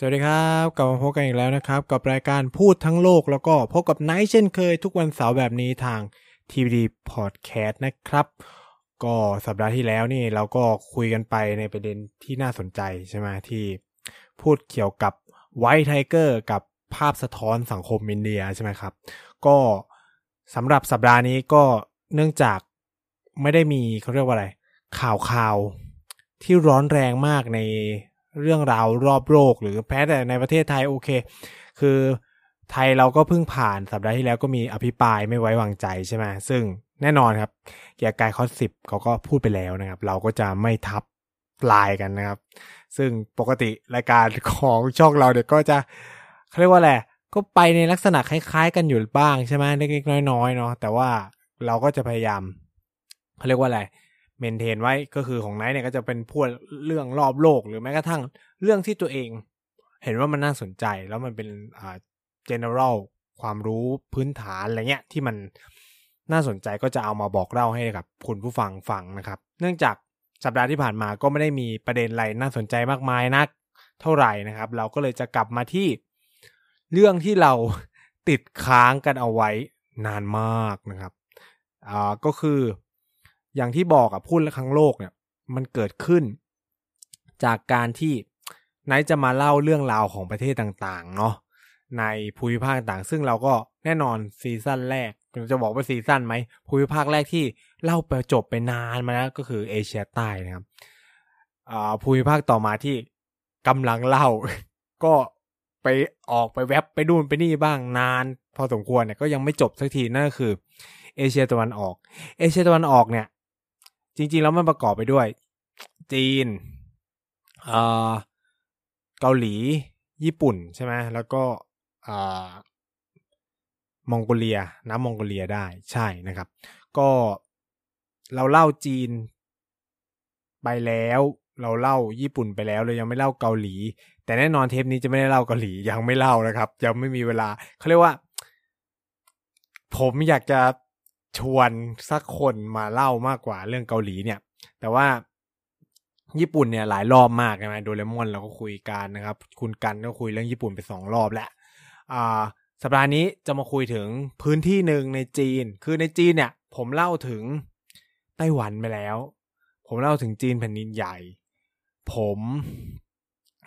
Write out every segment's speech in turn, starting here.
สวัสดีครับกลับมาพบกันอีกแล้วนะครับ กับรายการพูดทั้งโลกแล้วก็พบกับไนท์เช่นเคยทุกวันเสาร์แบบนี้ทาง TVD Podcast นะครับ ก็สัปดาห์ที่แล้วนี่เราก็คุยกันไปในประเด็นที่น่าสนใจใช่ไหมที่พูดเกี่ยวกับ White Tiger กับภาพสะท้อนสังคมอินเดียใช่ไหมครับ ก็สำหรับสัปดาห์นี้ก็เนื่องจากไม่ได้มีเขาเรียกว่าอะไร ข่าวข่าวที่ร้อนแรงมากใน เรื่องราวรอบโลกหรือแม้แต่ในประเทศไทยโอเค คือไทยเราก็เพิ่งผ่านสัปดาห์ที่แล้วก็มีอภิปรายไม่ไว้วางใจใช่ไหมซึ่งแน่นอนครับ เกียร์กายคอสิบเขาก็พูดไปแล้วนะครับ เราก็จะไม่ทับลายกันนะครับ ซึ่งปกติรายการของช่องเราเนี่ยก็จะเขาเรียกว่าแหละก็ไปในลักษณะคล้ายๆ กันอยู่บ้างใช่ไหมเล็กๆน้อยๆเนาะแต่ว่าเราก็จะพยายามเขาเรียกว่าอะไร เมนเทนไว้ก็คือของไนท์เนี่ยก็จะเป็นพูดเรื่องรอบโลกหรือแม้กระทั่งเรื่องที่ตัวเอง เห็นว่ามันน่าสนใจแล้วมันเป็นอ่า general ความรู้พื้นฐานอะไรเงี้ยที่มันน่าสนใจก็จะเอามาบอกเล่าให้กับคุณผู้ฟังฟังนะครับ เนื่องจากสัปดาห์ที่ผ่านมาก็ไม่ได้มีประเด็นอะไรน่าสนใจมากมายนัก เท่าไหร่นะครับ เราก็เลยจะกลับมาที่เรื่องที่เราติดค้างกันเอาไว้นานมากนะครับอ่าก็คือ อย่างที่บอกอะพูดครั้งโลกเนี่ย มันเกิดขึ้น จากการที่ไนท์จะมาเล่าเรื่องราวของประเทศต่างๆ เนาะในภูมิภาคต่างซึ่งเราก็แน่นอนซีซั่นแรกจะบอกว่าซีซั่นไม่ ภูมิภาคแรกที่เล่าไปจบไปนานมาแล้วก็คือเอเชียใต้นะครับอ่าภูมิภาคต่อมาที่กำลังเล่า ก็ไปออกไปแวบไปดูนไปนี่บ้างนาน พอสมควรเนี่ยก็ยังไม่จบสักทีนั่นก็คือ เอเชียตะวันออก เอเชียตะวันออกเนี่ย จริง ๆ แล้วมันประกอบไปด้วย จีนเอ่อเกาหลี ญี่ปุ่นใช่ไหมแล้วก็เอ่อมองโกเลียน้ำมองโกเลียได้ใช่นะครับ ก็เราเล่าจีนไปแล้วเราเล่าญี่ปุ่นไปแล้วเรายังไม่เล่าเกาหลี แต่แน่นอนเทปนี้จะไม่ได้เล่าเกาหลียังไม่เล่านะครับ ยังไม่มีเวลาเขาเรียกว่า ผมอยากจะ ชวนสักคนมาเล่ามากกว่าเรื่องเกาหลีเนี่ย แต่ว่าญี่ปุ่นเนี่ยหลายรอบมากนะโดเรมอนเราก็คุยกันนะครับ คุณกันก็คุยเรื่องญี่ปุ่นไปสองรอบแล้วอ่าสัปดาห์นี้จะมาคุยถึงพื้นที่หนึ่งในจีน คือในจีนเนี่ย ผมเล่าถึงไต้หวันไปแล้ว ผมเล่าถึงจีนแผ่นดินใหญ่ ผม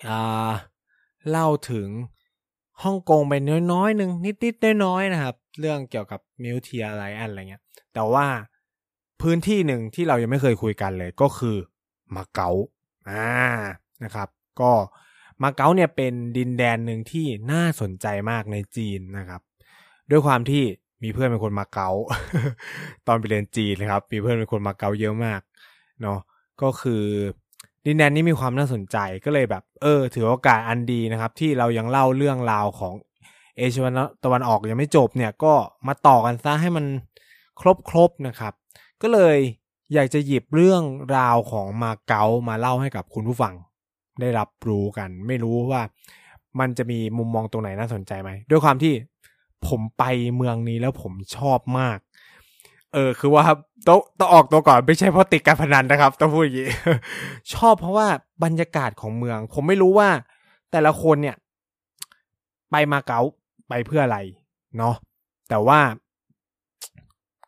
อ่าเล่าถึงฮ่องกงไปน้อยๆหนึ่งนิดๆน้อยๆนะครับ เรื่องเกี่ยวกับมิวเทียอะไรอันอะไรเงี้ย แต่ว่าพื้นที่หนึ่งที่เรายังไม่เคยคุยกันเลยก็คือมาเก๊าอ่านะครับ ก็มาเก๊าเนี่ยเป็นดินแดนหนึ่งที่น่าสนใจมากในจีนนะครับ ด้วยความที่มีเพื่อนเป็นคนมาเก๊าตอนไปเรียนจีนนะครับ มีเพื่อนเป็นคนมาเก๊าเยอะมากเนาะก็คือดินแดนนี้มีความน่าสนใจก็เลยแบบ เออ ถือโอกาสอันดีนะครับ ที่เรายังเล่าเรื่องราวของ เอเชียตะวันออกยังไม่จบเนี่ยก็มาต่อกันซะให้มันครบๆนะครับ ก็เลยอยากจะหยิบเรื่องราวของมาเก๊ามาเล่าให้กับคุณผู้ฟัง ได้รับรู้กัน ไม่รู้ว่ามันจะมีมุมมองตรงไหนน่าสนใจไหมด้วยความที่ผมไปเมืองนี้แล้วผมชอบมาก เออคือว่าต้องต้องออกตัวก่อนไม่ใช่เพราะติดการพนันนะครับต้องพูดอย่างนี้ชอบเพราะว่าบรรยากาศของเมือง ผมไม่รู้ว่า แต่ละคนเนี่ย ไปมาเก๊า ไปเพื่ออะไรเนาะแต่ว่า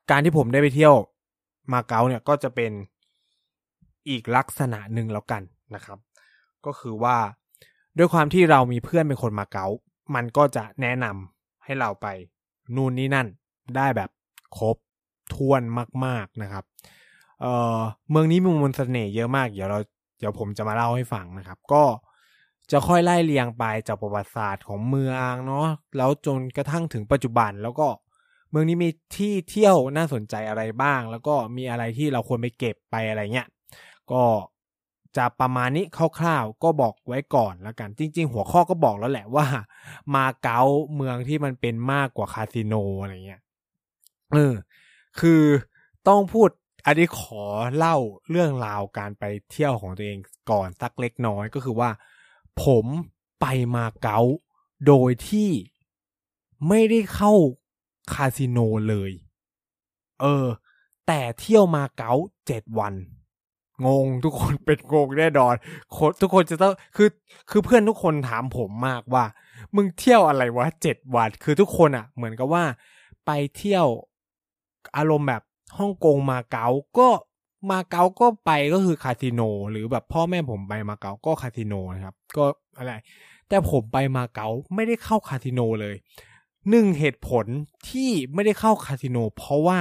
การที่ผมได้ไปเที่ยวมาเก๊าเนี่ยก็จะเป็นอีกลักษณะหนึ่งแล้วกันนะครับ ก็คือว่าด้วยความที่เรามีเพื่อนเป็นคนมาเก๊ามันก็จะแนะนำให้เราไปนู่นนี่นั่นได้แบบครบท้วนมาก ๆนะครับเออเมืองนี้มีมนต์เสน่ห์เยอะมาก เดี๋ยวเราเดี๋ยวผมจะมาเล่าให้ฟังนะครับ ก็ จะค่อยไล่เรียงไปจากประวัติศาสตร์ของเมืองเนาะแล้วจนกระทั่งถึงปัจจุบันแล้วก็เมืองนี้มีที่เที่ยวน่าสนใจอะไรบ้าง แล้วก็มีอะไรที่เราควรไปเก็บไปอะไรเงี้ยก็จะประมาณนี้คร่าวๆก็บอกไว้ก่อนแล้วกัน จริง ๆ หัวข้อก็บอกแล้วแหละว่า มาเก๊าเมืองที่มันเป็นมากกว่าคาสิโนอะไรเงี้ยเออคือต้องพูดอันนี้ขอเล่าเรื่องราวการไปเที่ยวของตัวเองก่อนสักเล็กน้อยก็คือว่า ผมไปมาเก๊าโดยที่ไม่ได้เข้าคาสิโนเลย เออ แต่เที่ยวมาเก๊าเจ็ดวัน งงทุกคนเป็นงงแน่นอนคนทุกคนจะต้องคือ คือเพื่อนทุกคนถามผมมากว่า มึงเที่ยวอะไรวะเจ็ดวัน คือทุกคนอะ่ะ เหมือนกับว่า ไปเที่ยวอารมณ์แบบฮ่องกงมาเก๊าก็ มาเก๊าก็ไปก็คือคาสิโน หรือแบบพ่อแม่ผมไปมาเก๊าก็คาสิโนนะครับ ก็อะไร แต่ผมไปมาเก๊าไม่ได้เข้าคาสิโนเลยหนึ่งเหตุผลที่ไม่ได้เข้าคาสิโน เพราะว่า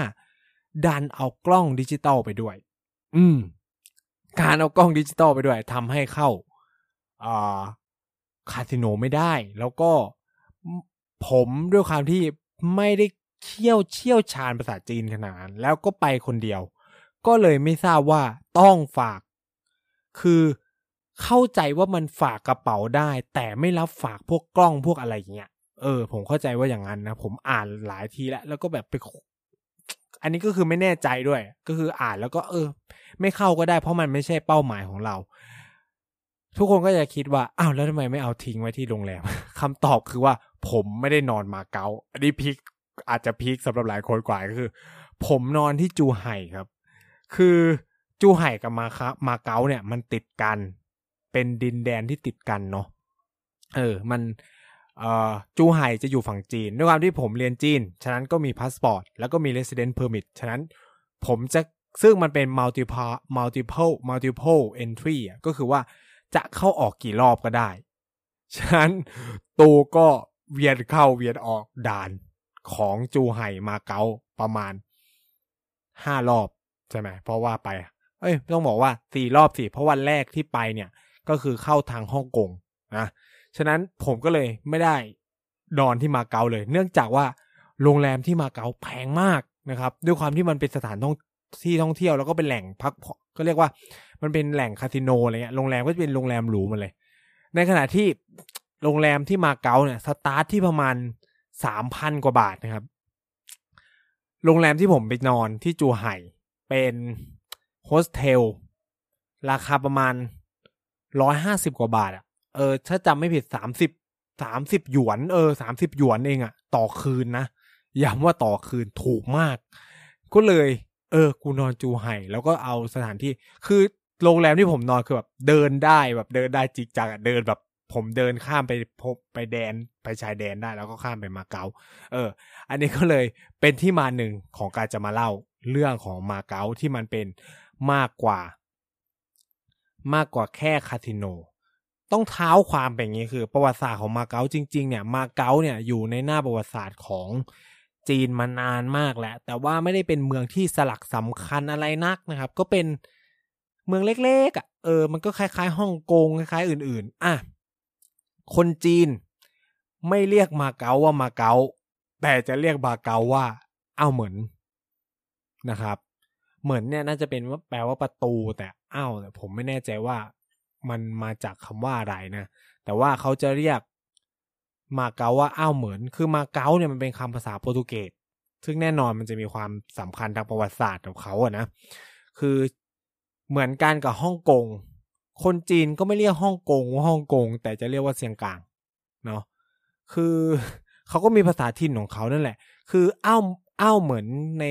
ดันเอากล้องดิจิตอลไปด้วย อืม การเอากล้องดิจิตอลไปด้วยทำให้เข้าอ่าคาสิโนไม่ได้ แล้วก็ผมด้วยความที่ไม่ได้เชี่ยวเชี่ยวชาญภาษาจีนขนาดแล้วก็ไปคนเดียว ก็เลยไม่ทราบว่าต้องฝาก คือเข้าใจว่ามันฝากกระเป๋าได้ แต่ไม่รับฝากพวกกล้องพวกอะไรอย่างเงี้ยเออ ผมเข้าใจว่าอย่างนั้นนะผมอ่านหลายทีแล้ว แล้วก็แบบไป อันนี้ก็คือไม่แน่ใจด้วย ก็คืออ่านแล้วก็ เออ ไม่เข้าก็ได้เพราะมันไม่ใช่เป้าหมายของเรา ทุกคนก็จะคิดว่าอ้าวแล้วทำไมไม่เอาทิ้งไว้ที่โรงแรมคำตอบคือว่า ผมไม่ได้นอนมาเก๊าอันนี้พีคอาจจะพีคสำหรับหลายคนกว่าก็คือ ผมนอนที่จูไห่ครับ คือจูไห่กับมาครับมาเก๊าเนี่ยมันติดกัน เป็นดินแดนที่ติดกันเนาะเออมันเอ่อจูไห่จะอยู่ฝั่งจีน ด้วยความที่ผมเรียนจีน ฉะนั้นก็มีพาสปอร์ตแล้วก็มี resident permit ฉะนั้นผมจะซึ่งมันเป็น multiple multiple multiple entry อะก็คือว่าจะเข้าออกกี่รอบก็ได้ ฉะนั้นตูก็เวียนเข้าเวียนออกด่านของจูไห่มาเก๊าประมาณห้ารอบ ใช่ไหมเพราะว่าไป เอ้ยต้องบอกว่าสี่รอบสิเพราะวันแรกที่ไปเนี่ย ก็คือเข้าทางฮ่องกงนะฉะนั้นผมก็เลยไม่ได้นอนที่มาเก๊าเลย เนื่องจากว่าโรงแรมที่มาเก๊าแพงมากนะครับ ด้วยความที่มันเป็นสถานท่องที่ท่องเที่ยวแล้วก็เป็นแหล่งพักก็เรียกว่ามันเป็นแหล่งคาสิโนอะไรเงี้ยโรงแรมก็จะเป็นโรงแรมหรูมาเลย ในขณะที่โรงแรมที่มาเก๊าเนี่ยสตาร์ทที่ประมาณสามพันกว่าบาทนะครับ โรงแรมที่ผมไปนอนที่จูไห่ เป็นโฮสเทลราคาประมาณร้อยห้าสิบกว่าบาทอะเออ ถ้าจำไม่ผิดสามสิบสามสิบหยวน เออสามสิบหยวนเองอะต่อคืนนะย้ำว่าต่อคืนถูกมาก ก็เลย เออ กูนอนจูไห่ แล้วก็เอาสถานที่ คือโรงแรมที่ผมนอนคือแบบเดินได้แบบเดินได้จิกจักเดินแบบ ผมเดินข้ามไปพบไปแดนไปชายแดนได้แล้วก็ข้ามไปมาเก๊าเออ อันนี้ก็เลยเป็นที่มาหนึ่งของการจะมาเล่า เรื่องของมาเก๊าที่มันเป็นมากกว่า มากกว่าแค่คาสิโน ต้องเท้าความเป็นอย่างนี้คือ ประวัติศาสตร์ของมาเก๊าจริง ๆ เนี่ยมาเก๊าเนี่ยอยู่ในหน้าประวัติศาสตร์ของจีนมานานมากแล้ว แต่ว่าไม่ได้เป็นเมืองที่สลักสำคัญอะไรนักนะครับ ก็เป็นเมืองเล็กๆอะเออ มันก็คล้ายๆฮ่องกงคล้ายๆ อื่น ๆ อะ คนจีนไม่เรียกมาเก๊าว่ามาเก๊าแต่จะเรียกมาเก๊าว่าอ้าวเหมือน นะครับ เหมือนเนี่ยน่าจะเป็นว่าแปลว่าประตูแต่อ้าวแต่ผมไม่แน่ใจว่ามันมาจากคำว่าอะไรนะ แต่ว่าเขาจะเรียกมาเก๊าว่าอ้าวเหมือน คือมาเก๊าเนี่ยมันเป็นคำภาษาโปรตุเกสซึ่งแน่นอนมันจะมีความสำคัญทางประวัติศาสตร์ของเขาอะนะ คือเหมือนกันกับฮ่องกง คนจีนก็ไม่เรียกฮ่องกงว่าฮ่องกง แต่จะเรียกว่าเซียงกางเนาะ คือเขาก็มีภาษาถิ่นของเขานั่นแหละ คืออ้าวอ้าวเหมือนใน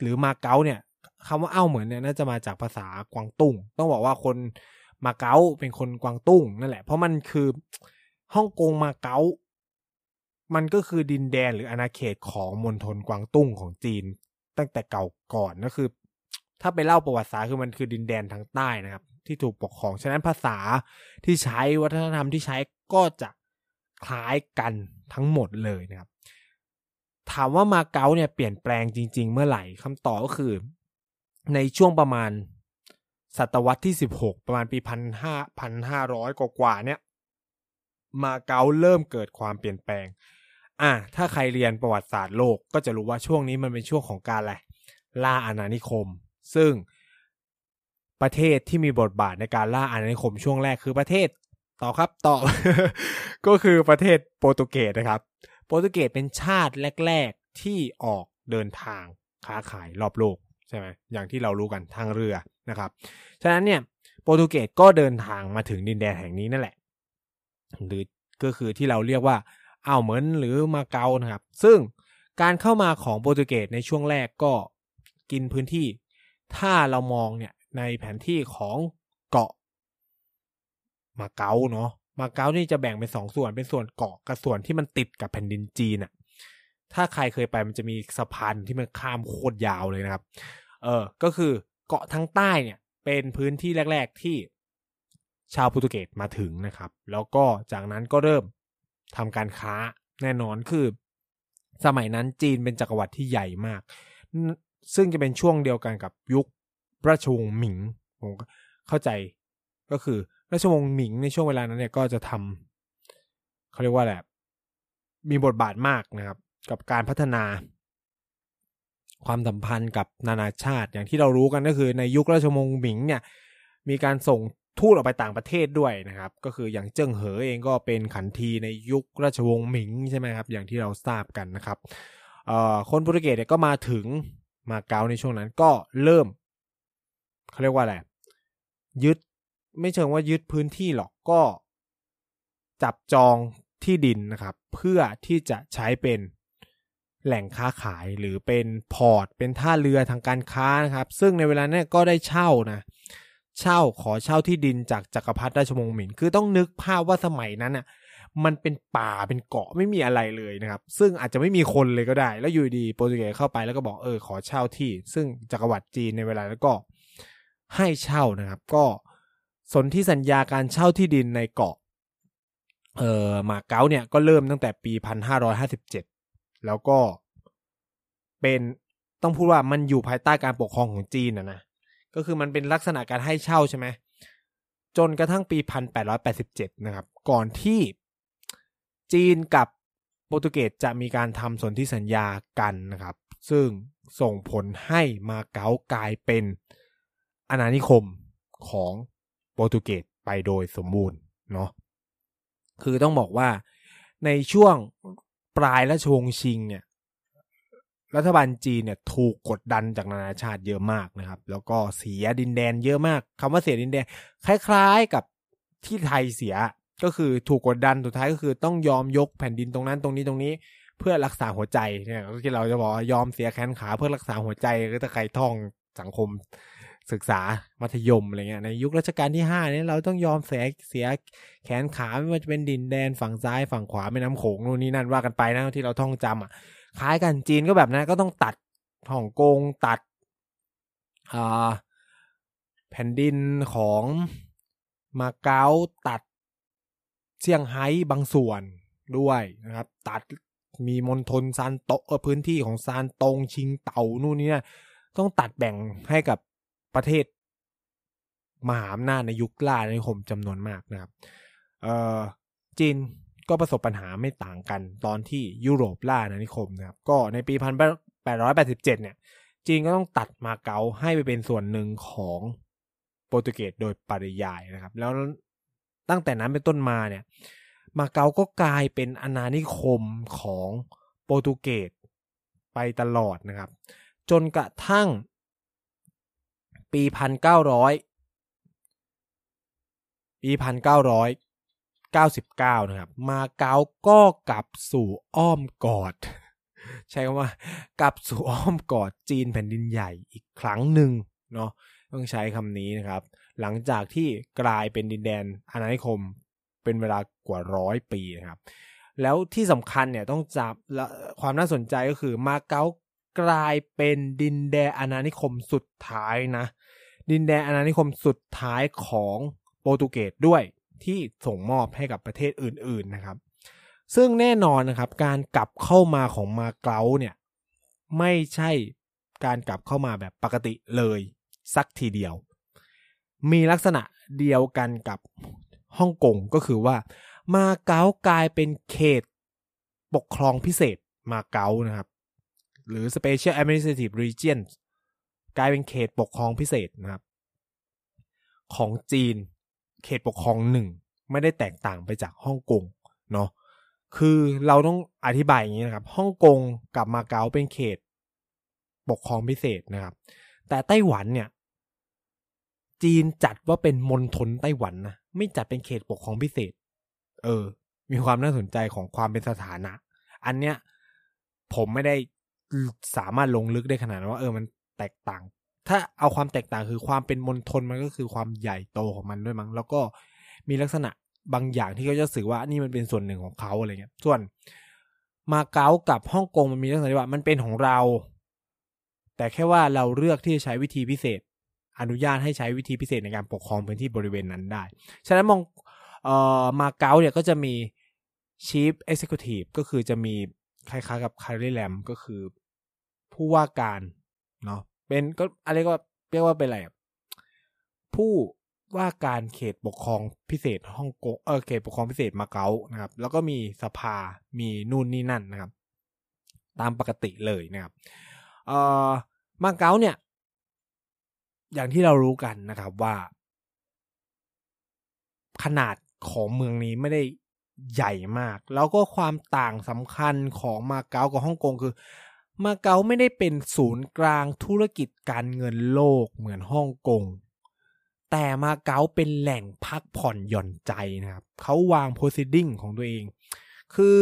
หรือมาเก๊าเนี่ยคำว่าอ้าวเหมือนเนี่ยน่าจะมาจากภาษากวางตุ้ง ต้องบอกว่าคนมาเก๊าเป็นคนกวางตุ้งนั่นแหละ เพราะมันคือฮ่องกงมาเก๊ามันก็คือดินแดนหรืออาณาเขตของมณฑลกวางตุ้งของจีน ตั้งแต่เก่าก่อนก็คือ ถ้าไปเล่าประวัติศาสตร์คือมันคือดินแดนทางใต้นะครับ ที่ถูกปกครองฉะนั้นภาษาที่ใช้วัฒนธรรมที่ใช้ก็จะคล้ายกันทั้งหมดเลยนะครับ ถามว่ามาเก๊าเนี่ยเปลี่ยนแปลงจริง ๆ เมื่อไหร่คำตอบก็คือ ในช่วงประมาณศตวรรษที่สิบหกประมาณปีพันห้าพันห้าร้อยกว่าเนี่ยมาเก๊าเริ่มเกิดความเปลี่ยนแปลง อะถ้าใครเรียนประวัติศาสตร์โลกก็จะรู้ว่าช่วงนี้มันเป็นช่วงของการอะไรล่าอาณานิคม ซึ่งประเทศที่มีบทบาทในการล่าอาณานิคมช่วงแรกคือประเทศต่อครับต่อก็คือประเทศโปรตุเกสนะครับ โปรตุเกสเป็นชาติแรก ๆ ที่ออกเดินทางค้าขายรอบโลกใช่ไหมอย่างที่เรารู้กันทางเรือนะครับ ฉะนั้นเนี่ยโปรตุเกสก็เดินทางมาถึงดินแดนแห่งนี้นั่นแหละ หรือก็คือที่เราเรียกว่าอ่าวเหมินหรือมาเกานะครับ ซึ่งการเข้ามาของโปรตุเกสในช่วงแรกก็กินพื้นที่ ถ้าเรามองเนี่ยในแผนที่ของเกาะมาเก๊าเนาะ มาเก๊านี่จะแบ่งเป็นสองส่วนเป็นส่วนเกาะกับส่วนที่มันติดกับแผ่นดินจีนอะถ้าใครเคยไปมันจะมีสะพานที่มันข้ามโคตรยาวเลยนะครับ เออ ก็คือเกาะทางใต้เนี่ย เป็นพื้นที่แรก ๆที่ชาวโปรตุเกสมาถึงนะครับ แล้วก็จากนั้นก็เริ่มทำการค้าแน่นอนคือ สมัยนั้นจีนเป็นจักรวรรดิที่ใหญ่มาก ซึ่งจะเป็นช่วงเดียวกันกับยุคราชวงศ์หมิงผมเข้าใจก็คือ ราชวงศ์หมิงในช่วงเวลานั้นเนี่ยก็จะทำเขาเรียกว่าแหละมีบทบาทมากนะครับ กับการพัฒนา ความสัมพันธ์กับนานาชาติอย่างที่เรารู้กันก็คือในยุคราชวงศ์หมิงเนี่ยมีการส่งทูตออกไปต่างประเทศด้วยนะครับ ก็คืออย่างเจิ้งเหอเองก็เป็นขันทีในยุคราชวงศ์หมิงใช่ไหมครับ อย่างที่เราทราบกันนะครับคนโปรตุเกสเนี่ยก็มาถึงมาเก๊าในช่วงนั้นก็เริ่มเขาเรียกว่าอะไรยึด ไม่เชิงว่ายึดพื้นที่หรอกก็ จับจองที่ดินนะครับ เพื่อที่จะใช้เป็นแหล่งค้าขายหรือเป็นพอร์ต เป็นท่าเรือทางการค้านะครับ ซึ่งในเวลานี้ก็ได้เช่านะ เช่าขอเช่าที่ดินจากจักรพรรดิราชวงศ์หมินคือต้องนึกภาพว่าสมัยนั้นอะ มันเป็นป่าเป็นเกาะไม่มีอะไรเลยนะครับ ซึ่งอาจจะไม่มีคนเลยก็ได้ แล้วอยู่ดีโปรตุเกสเข้าไปแล้วก็บอกเออขอเช่าที่ ซึ่งจักรวรรดิจีนในเวลาแล้วก็ให้เช่านะครับ ก็ สนที่สัญญาการเช่าที่ดินในเกาะเอ่อมาเก๊าเนี่ยก็เริ่มตั้งแต่ปีพันห้าร้อยห้าสิบเจ็ดแล้วก็เป็นต้องพูดว่ามันอยู่ภายใต้การปกครองของจีนนะนะก็คือมันเป็นลักษณะการให้เช่าใช่ไหมจนกระทั่งปีพันแปดร้อยแปดสิบเจ็ดนะครับ ก่อนที่จีนกับโปรตุเกสจะมีการทำสนธิสัญญากันนะครับ ซึ่งส่งผลให้มาเก๊ากลายเป็นอาณานิคมของ โปรตุเกสไปโดยสมบูรณ์เนาะคือต้องบอกว่าในช่วงปลายราชวงศ์ชิงเนี่ยรัฐบาลจีนเนี่ยถูกกดดันจากนานาชาติเยอะมากนะครับ แล้วก็เสียดินแดนเยอะมากคำว่าเสียดินแดน คล้ายๆกับที่ไทยเสียก็คือถูกกดดันสุดท้ายก็คือต้องยอมยกแผ่นดินตรงนั้นตรงนี้ตรงนี้ เพื่อรักษาหัวใจเนี่ยที่เราจะบอกยอมเสียแขนขาเพื่อรักษาหัวใจก็จะใครท่องสังคม ศึกษามัธยมอะไรเงี้ยในยุครัชกาลที่ห้าเนี่ยเราต้องยอมเสียเสียแขนขาไม่ว่าจะเป็นดินแดนฝั่งซ้ายฝั่งขวาแม่น้ำโขงนู่นนี่นั่นว่ากันไปนะที่เราท่องจำอะคล้ายกันจีนก็แบบนั้นก็ต้องตัดฮ่องกงตัดอ่าแผ่นดินของมาเก๊าตัดเซี่ยงไฮ้บางส่วนด้วยนะครับ ตัดมีมณฑลซานโตพื้นที่ของซานตงชิงเต่านู่นนี่นะต้องตัดแบ่งให้กับ ประเทศมหาอำนาจในยุคล่าในคมจำนวนมากนะครับเออจีนก็ประสบปัญหาไม่ต่างกันตอนที่ยุโรปล่านานิคมนะครับก็ในปีพันแปดร้อยแปดสิบเจ็ดเนี่ยจีนก็ต้องตัดมาเก๊าให้ไปเป็นส่วนหนึ่งของโปรตุเกสโดยปริยายนะครับ แล้วตั้งแต่นั้นเป็นต้นมาเนี่ย มาเก๊าก็กลายเป็นอาณานิคมของโปรตุเกสไปตลอดนะครับ จนกระทั่ง ปีพันเก้าร้อยปีพันเก้าร้อยเก้าสิบเก้านะครับ มาเก๊าก็กลับสู่อ้อมกอด ใช้คำว่ากลับสู่อ้อมกอดจีนแผ่นดินใหญ่อีกครั้งหนึ่งเนาะต้องใช้คำนี้นะครับ หลังจากที่กลายเป็นดินแดนอาณานิคมเป็นเวลากว่าร้อยปีนะครับ แล้วที่สำคัญเนี่ยต้องจับความน่าสนใจก็คือมาเก๊ากลายเป็นดินแดนอาณานิคมสุดท้ายนะ ดินแดนอาณานิคมสุดท้ายของโปรตุเกสด้วยที่ส่งมอบให้กับประเทศอื่น ๆนะครับ ซึ่งแน่นอนนะครับ การกลับเข้ามาของมาเก๊าเนี่ย ไม่ใช่การกลับเข้ามาแบบปกติเลยสักทีเดียว มีลักษณะเดียวกันกับฮ่องกงก็คือว่า มาเก๊ากลายเป็นเขตปกครองพิเศษมาเก๊านะครับ หรือ Special Administrative Region กลายเป็นเขตปกครองพิเศษนะครับ ของจีนเขตปกครองหนึ่งไม่ได้แตกต่างไปจากฮ่องกงเนาะคือเราต้องอธิบายอย่างนี้นะครับฮ่องกงกับมาเก๊าเป็นเขตปกครองพิเศษนะครับ แต่ไต้หวันเนี่ย จีนจัดว่าเป็นมณฑลไต้หวันนะไม่จัดเป็นเขตปกครองพิเศษ เออ มีความน่าสนใจของความเป็นสถานะ อันเนี้ยผมไม่ได้สามารถลงลึกได้ขนาดว่าเออมัน แตกต่าง ถ้าเอาความแตกต่างคือความเป็นมณฑลมันก็คือความใหญ่โตของมันด้วยมั้งแล้วก็มีลักษณะบางอย่างที่เขาจะสื่อว่านี่มันเป็นส่วนหนึ่งของเขาอะไรเงี้ย ส่วนมาเก๊ากับฮ่องกงมันมีลักษณะที่ว่ามันเป็นของเรา แต่แค่ว่าเราเลือกที่จะใช้วิธีพิเศษ อนุญาตให้ใช้วิธีพิเศษในการปกครองพื้นที่บริเวณนั้นได้ ฉะนั้นมองเอ่อมาเก๊าเนี่ยก็จะมี Chief Executive ก็คือจะมีคล้ายๆกับคาร์เรแลมก็คือผู้ว่าการ เนาะเป็นก็อะไรก็เรียกว่าเป็นอะไรผู้ว่าการเขตปกครองพิเศษฮ่องกงเออเขตปกครองพิเศษมาเก๊านะครับ แล้วก็มีสภามีนู่นนี่นั่นนะครับ ตามปกติเลยนะครับเอ่อมาเก๊าเนี่ย อย่างที่เรารู้กันนะครับว่า ขนาดของเมืองนี้ไม่ได้ใหญ่มาก แล้วก็ความต่างสำคัญของมาเก๊ากับฮ่องกงคือ มาเก๊าไม่ได้เป็นศูนย์กลางธุรกิจการเงินโลกเหมือนฮ่องกง แต่มาเก๊าเป็นแหล่งพักผ่อนหย่อนใจนะครับเขาวางโพสิดิ้งของตัวเอง คือ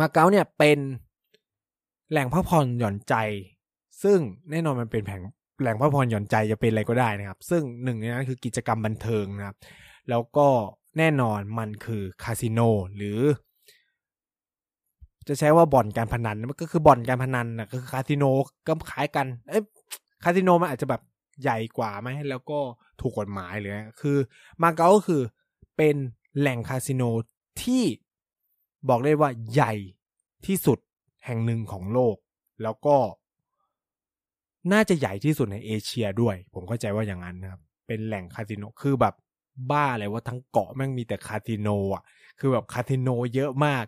มาเก๊าเนี่ยเป็นแหล่งพักผ่อนหย่อนใจ ซึ่งแน่นอนมันเป็นแผงแหล่งพักผ่อนหย่อนใจจะเป็นอะไรก็ได้นะครับ ซึ่งหนึ่งในนั้นคือกิจกรรมบันเทิงนะครับ แล้วก็แน่นอนมันคือคาสิโนหรือ จะใช้ว่าบ่อนการพนันมันก็คือบ่อนการพนันนะก็คือคาสิโนก็ขายกัน เอ้ยคาสิโนมันอาจจะแบบใหญ่กว่าไหมแล้วก็ถูกกฎหมายหรือคือ มาเก๊าก็คือเป็นแหล่งคาสิโนที่บอกได้ว่าใหญ่ที่สุดแห่งหนึ่งของโลก แล้วก็ น่าจะใหญ่ที่สุดในเอเชียด้วย ผมเข้าใจว่าอย่างนั้นนะครับ เป็นแหล่งคาสิโนคือแบบบ้าเลยว่าทั้งเกาะแม่งมีแต่คาสิโนอะ คือแบบคาสิโนเยอะมาก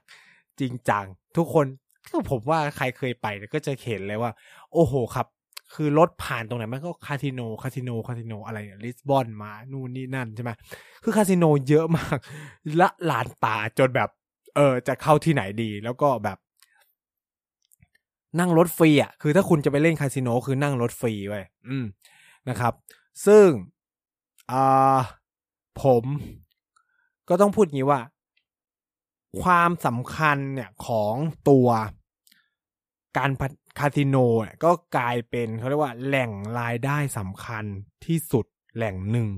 จริงจัง ทุกคนก็ผมว่าใครเคยไปก็จะเห็นเลยว่า โอ้โหครับ คือรถผ่านตรงไหนมันก็คาสิโนคาสิโนคาสิโนอะไรเนี่ยลิสบัวมานู่นนี่นั่นใช่ไหมคือคาสิโนเยอะมาก ละลานตาจนแบบ เออจะเข้าที่ไหนดี แล้วก็แบบ นั่งรถฟรีอะคือถ้าคุณจะไปเล่นคาสิโนคือนั่งรถฟรีไว้อืมนะครับ ซึ่งอ่าผมก็ต้องพูดงี้ว่า ความสำคัญเนี่ยของตัวการคาสิโนเนี่ยก็กลายเป็นเขาเรียกว่าแหล่งรายได้สำคัญที่สุดแหล่งหนึ่ง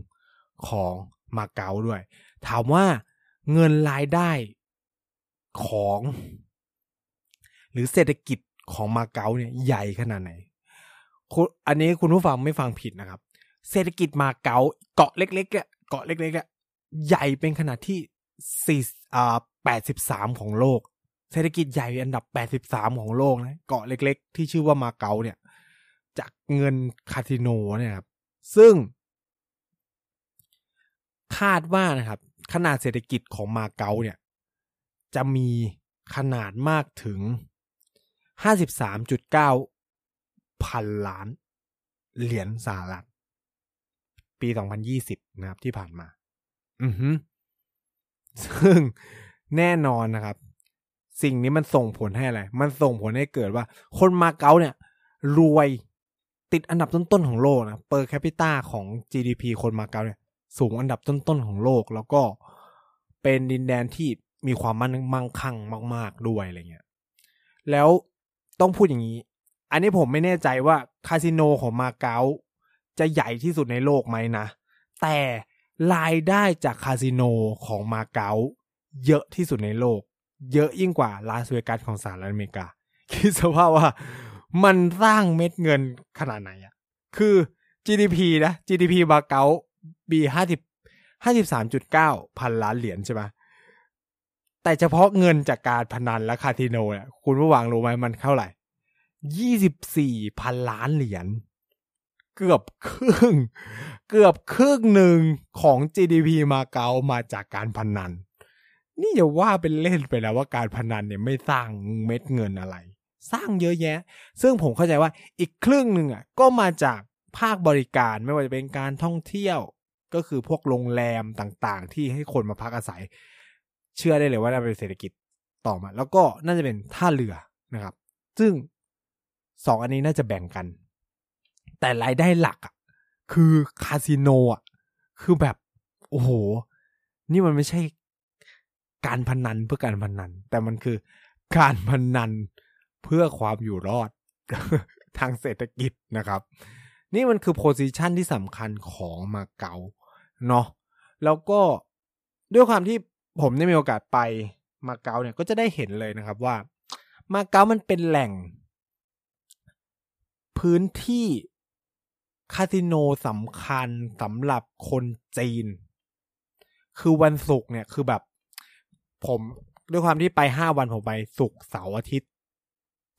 ของมาเก๊าด้วย ถามว่าเงินรายได้ของ หรือเศรษฐกิจของมาเก๊าเนี่ยใหญ่ขนาดไหน อันนี้คุณผู้ฟังไม่ฟังผิดนะครับ เศรษฐกิจมาเก๊าเกาะเล็กๆเกาะเล็กๆใหญ่เป็นขนาดที่ สี่อ่าแปดสิบสามของโลก เศรษฐกิจใหญ่อันดับแปดสิบสามของโลกนะ เกาะเล็กๆ ที่ชื่อว่ามาเก๊าเนี่ย จากเงินคาสิโนเนี่ยครับ ซึ่ง คาดว่านะครับ ขนาดเศรษฐกิจของมาเก๊าเนี่ย จะมีขนาดมากถึงห้าสิบสามจุดเก้าพันล้าน เหรียญสหรัฐ ปี2020นะครับที่ผ่านมา อือฮึ ซึ่งแน่นอนนะครับ สิ่งนี้มันส่งผลให้อะไร มันส่งผลให้เกิดว่า คนมาเก๊าเนี่ย รวยติดอันดับต้นๆของโลกนะเปอร์แคปิตาของ GDP คนมาเก๊าเนี่ย สูงอันดับต้นๆของโลก แล้วก็เป็นดินแดนที่มีความมั่นมั่งคั่งมาก ๆ ด้วยอะไรเงี้ย แล้วต้องพูดอย่างนี้ อันนี้ผมไม่แน่ใจว่าคาสิโนของมาเก๊าจะใหญ่ที่สุดในโลกไหมนะ แต่ รายได้จากคาสิโนของมาเก๊าเยอะที่สุดในโลก เยอะยิ่งกว่าลาสเวกัสของสหรัฐอเมริกา คิดสภาพว่ามันสร้างเม็ดเงินขนาดไหนอะคือ GDP นะ GDP มาเก๊าปีห้าสิบห้าสิบสามจุดเก้าพันล้านเหรียญใช่ไหมแต่เฉพาะเงินจากการพนันและคาสิโนเนี่ยคุณผู้วางรู้ไหมมันเท่าไหร่ยี่สิบสี่พันล้านเหรียญ เกือบครึ่ง เกือบครึ่งหนึ่งของ GDP มาเก๊ามาจากการพนัน นี่อย่าว่าเป็นเล่นไปแล้วว่าการพนันเนี่ยไม่สร้างเม็ดเงินอะไร สร้างเยอะแยะ ซึ่งผมเข้าใจว่าอีกครึ่งหนึ่งอะก็มาจากภาคบริการไม่ว่าจะเป็นการท่องเที่ยว ก็คือพวกโรงแรมต่างๆ ที่ให้คนมาพักอาศัย เชื่อได้เลยว่าน่าเป็นเศรษฐกิจต่อมา แล้วก็น่าจะเป็นท่าเรือนะครับ ซึ่งสองอันนี้น่าจะแบ่งกัน แต่รายได้หลักอะคือคาสิโนอะคือแบบ โอ้โห นี่มันไม่ใช่การพนันเพื่อการพนัน แต่มันคือการพนันเพื่อความอยู่รอด ทางเศรษฐกิจนะครับ นี่มันคือโพซิชันที่สำคัญของมาเก๊าเนาะแล้วก็ด้วยความที่ผมได้มีโอกาสไปมาเก๊าเนี่ยก็จะได้เห็นเลยนะครับว่า มาเก๊ามันเป็นแหล่ง พื้นที่ คาสิโนสำคัญสำหรับคนจีน คือวันศุกร์เนี่ยคือแบบ ผมด้วยความที่ไปห้าวันผมไปศุกร์เสาร์อาทิตย์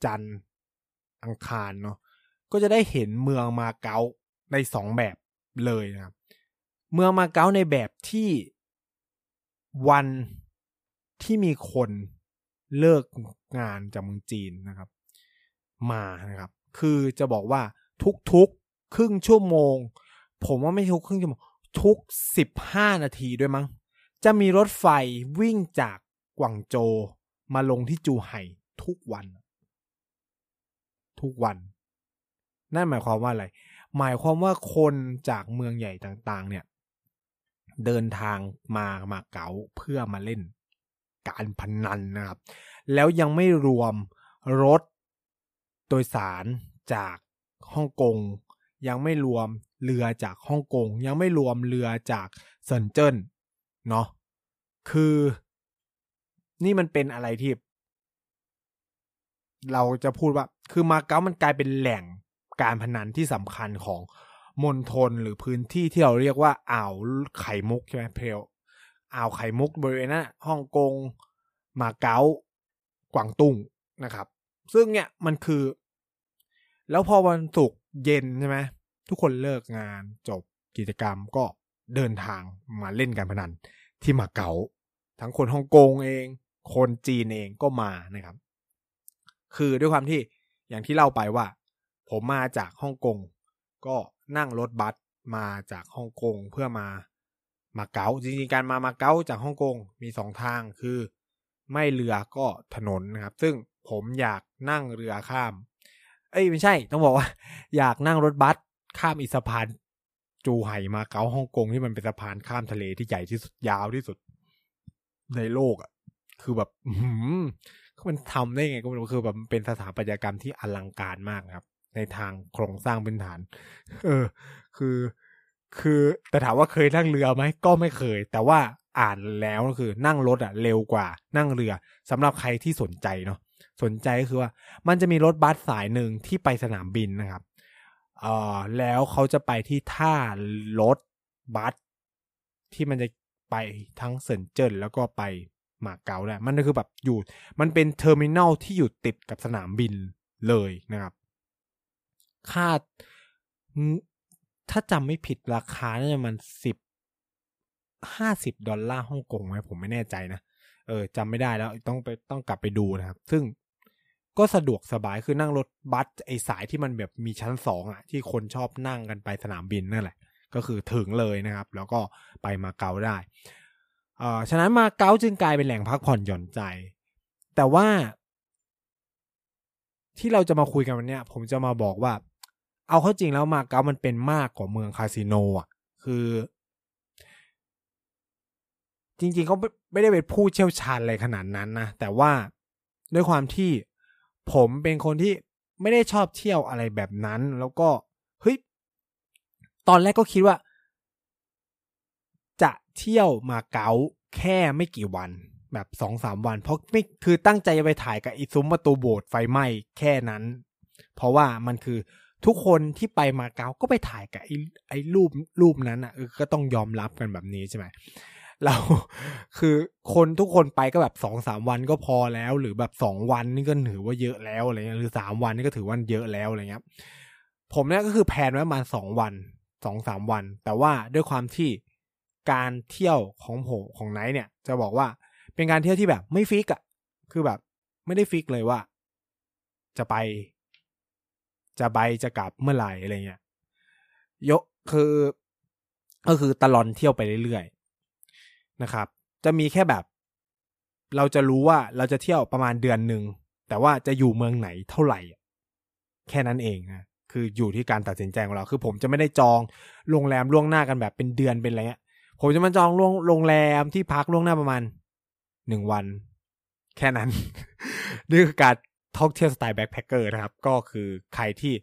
จันทร์อังคารเนาะก็จะได้เห็นเมืองมาเก๊าในสองแบบเลยนะครับเมืองมาเก๊าในแบบที่วันที่มีคนเลิกงานจากเมืองจีนนะครับ มานะครับ คือจะบอกว่าทุกๆ ครึ่งชั่วโมง ผมว่าไม่ทุกครึ่งชั่วโมง ทุกสิบห้านาทีด้วยมั้ง จะมีรถไฟวิ่งจากกวางโจมาลงที่จูไห่ทุกวัน ทุกวัน นั่นหมายความว่าอะไร หมายความว่าคนจากเมืองใหญ่ต่างๆ เนี่ย เดินทางมามาเก๋าเพื่อมาเล่น การพนันนะครับ แล้วยังไม่รวมรถโดยสารจากฮ่องกง ยังไม่รวมเรือจากฮ่องกงยังไม่รวมเรือจากเซินเจิ้นเนาะคือ นี่มันเป็นอะไรที่ เราจะพูดว่า คือมาเก๊ามันกลายเป็นแหล่งการพนันที่สำคัญของมณฑลหรือพื้นที่ที่เราเรียกว่าอ่าวไข่มุกใช่ไหมเพลอ่าวไข่มุกบริเวณนั้นฮ่องกงมาเก๊ากวางตุ้งนะครับ ซึ่งเนี่ยมันคือ แล้วพอวันศุกร์ เย็นใช่ไหมทุกคนเลิกงานจบกิจกรรมก็เดินทางมาเล่นการพนันที่มาเก๊าทั้งคนฮ่องกงเอง คนจีนเองก็มานะครับ คือด้วยความที่อย่างที่เล่าไปว่า ผมมาจากฮ่องกงก็นั่งรถบัสมาจากฮ่องกงเพื่อมามาเก๊าจริงๆการมามาเก๊าจากฮ่องกงมีสองทางคือ ไม่เรือก็ถนนนะครับ ซึ่งผมอยากนั่งเรือข้าม เอ้ยไม่ใช่ ต้องบอกว่า อยากนั่งรถบัสข้ามอีสะพานจูไห่มาเก๊าฮ่องกงที่มันเป็นสะพานข้ามทะเลที่ใหญ่ที่สุดยาวที่สุด ในโลกอะ คือแบบหืมมันทำได้ไงก็ไม่รู้คือแบบเป็นสถาปัตยกรรมที่อลังการมากครับ ในทางโครงสร้างพื้นฐาน เออ คือ คือแต่ถามว่าเคยนั่งเรือไหมก็ไม่เคย แต่ว่าอ่านแล้วก็คือนั่งรถอะ เร็วกว่านั่งเรือสำหรับใครที่สนใจเนาะ สนใจก็คือว่า มันจะมีรถบัสสายหนึ่งที่ไปสนามบินนะครับเอ่อแล้วเขาจะไปที่ท่ารถบัสที่มันจะไปทั้งเซินเจิ้นแล้วก็ไปมาเก๊าแหละมันก็คือแบบอยู่ มันเป็น terminal ที่อยู่ติดกับสนามบินเลยนะครับ ค่า ถ้าจำไม่ผิดราคาน่าจะมันสิบห้าสิบดอลลาร์ฮ่องกงไหมผมไม่แน่ใจนะ เออจำไม่ได้แล้วต้องไปต้องกลับไปดูนะครับ ซึ่งก็สะดวกสบายคือนั่งรถบัสไอสายที่มันแบบมีชั้นสองอะที่คนชอบนั่งกันไปสนามบินนั่นแหละ ก็คือถึงเลยนะครับ แล้วก็ไปมาเก๊าได้เอ่อฉะนั้นมาเก๊าจึงกลายเป็นแหล่งพักผ่อนหย่อนใจ แต่ว่า ที่เราจะมาคุยกันวันนี้ผมจะมาบอกว่า เอาเข้าจริงแล้วมาเก๊ามันเป็นมากกว่าเมืองคาสิโนอะคือ จริงๆเขาไม่ได้เป็นผู้เชี่ยวชาญอะไรขนาดนั้นนะแต่ว่าด้วยความที่ผมเป็นคนที่ไม่ได้ชอบเที่ยวอะไรแบบนั้น แล้วก็เฮ้ยตอนแรกก็คิดว่า จะเที่ยวมาเก๊าแค่ไม่กี่วัน แบบสองสามวัน เพราะไม่คือตั้งใจจะไปถ่ายกับอีซุ้มประตูโบสถ์ไฟไหม้แค่นั้น เพราะว่ามันคือทุกคนที่ไปมาเก๊าก็ไปถ่ายกับไอ้ไอ้รูปรูปนั้นอะก็ต้องยอมรับกันแบบนี้ใช่ไหม เราคือคนทุกคนไปก็แบบสองสามวันก็พอแล้ว หรือแบบสองวันนี่ก็ถือว่าเยอะแล้วอะไรเงี้ยหรือสามวันนี่ก็ถือว่าเยอะแล้วอะไรเงี้ยผมเนี่ยก็คือ plan ไว้ประมาณสองวันสองสามวัน แต่ว่าด้วยความที่การเที่ยวของผมของไนท์เนี่ย จะบอกว่าเป็นการเที่ยวที่แบบไม่ fix อะคือแบบ ไม่ได้ fix เลยว่า จะไป จะไปจะกลับเมื่อไหร่อะไรเงี้ยยกคือ ก็คือตะลอนเที่ยวไปเรื่อย นะครับ จะมีแค่แบบ เราจะรู้ว่าเราจะเที่ยวประมาณเดือนหนึ่งแต่ว่าจะอยู่เมืองไหนเท่าไหร่ แค่นั้นเองนะคืออยู่ที่การตัดสินใจของเรา คือผมจะไม่ได้จองโรงแรมล่วงหน้ากันแบบเป็นเดือนเป็นอะไรเงี้ยผมจะมาจองโรงโรงแรมที่พักล่วงหน้าประมาณหนึ่งวัน แค่นั้น นี่คือการท่องเที่ยวสไตล์ backpacker นะครับ ก็คือใครที่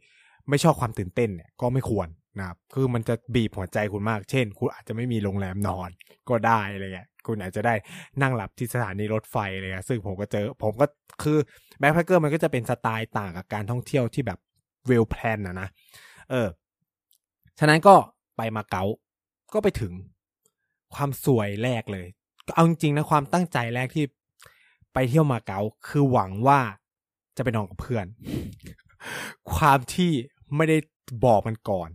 ไม่ชอบความตื่นเต้นเนี่ยก็ไม่ควร นะครับคือมันจะบีบหัวใจคุณมาก เช่น คุณอาจจะไม่มีโรงแรมนอนก็ได้อะไรเงี้ยคุณอาจจะได้นั่งหลับที่สถานีรถไฟอะไรเงี้ยซึ่งผมก็เจอผมก็คือแบ็คแพคเกอร์มันก็จะเป็นสไตล์ต่างกับการท่องเที่ยวที่แบบเวลแพลนนะนะเออ ฉะนั้นก็ไปมาเก๊าก็ไปถึงความสวยแรกเลย เอาจริงๆนะความตั้งใจแรกที่ไปเที่ยวมาเก๊าคือหวังว่าจะไปนอนกับเพื่อน ความที่ไม่ได้บอกมันก่อน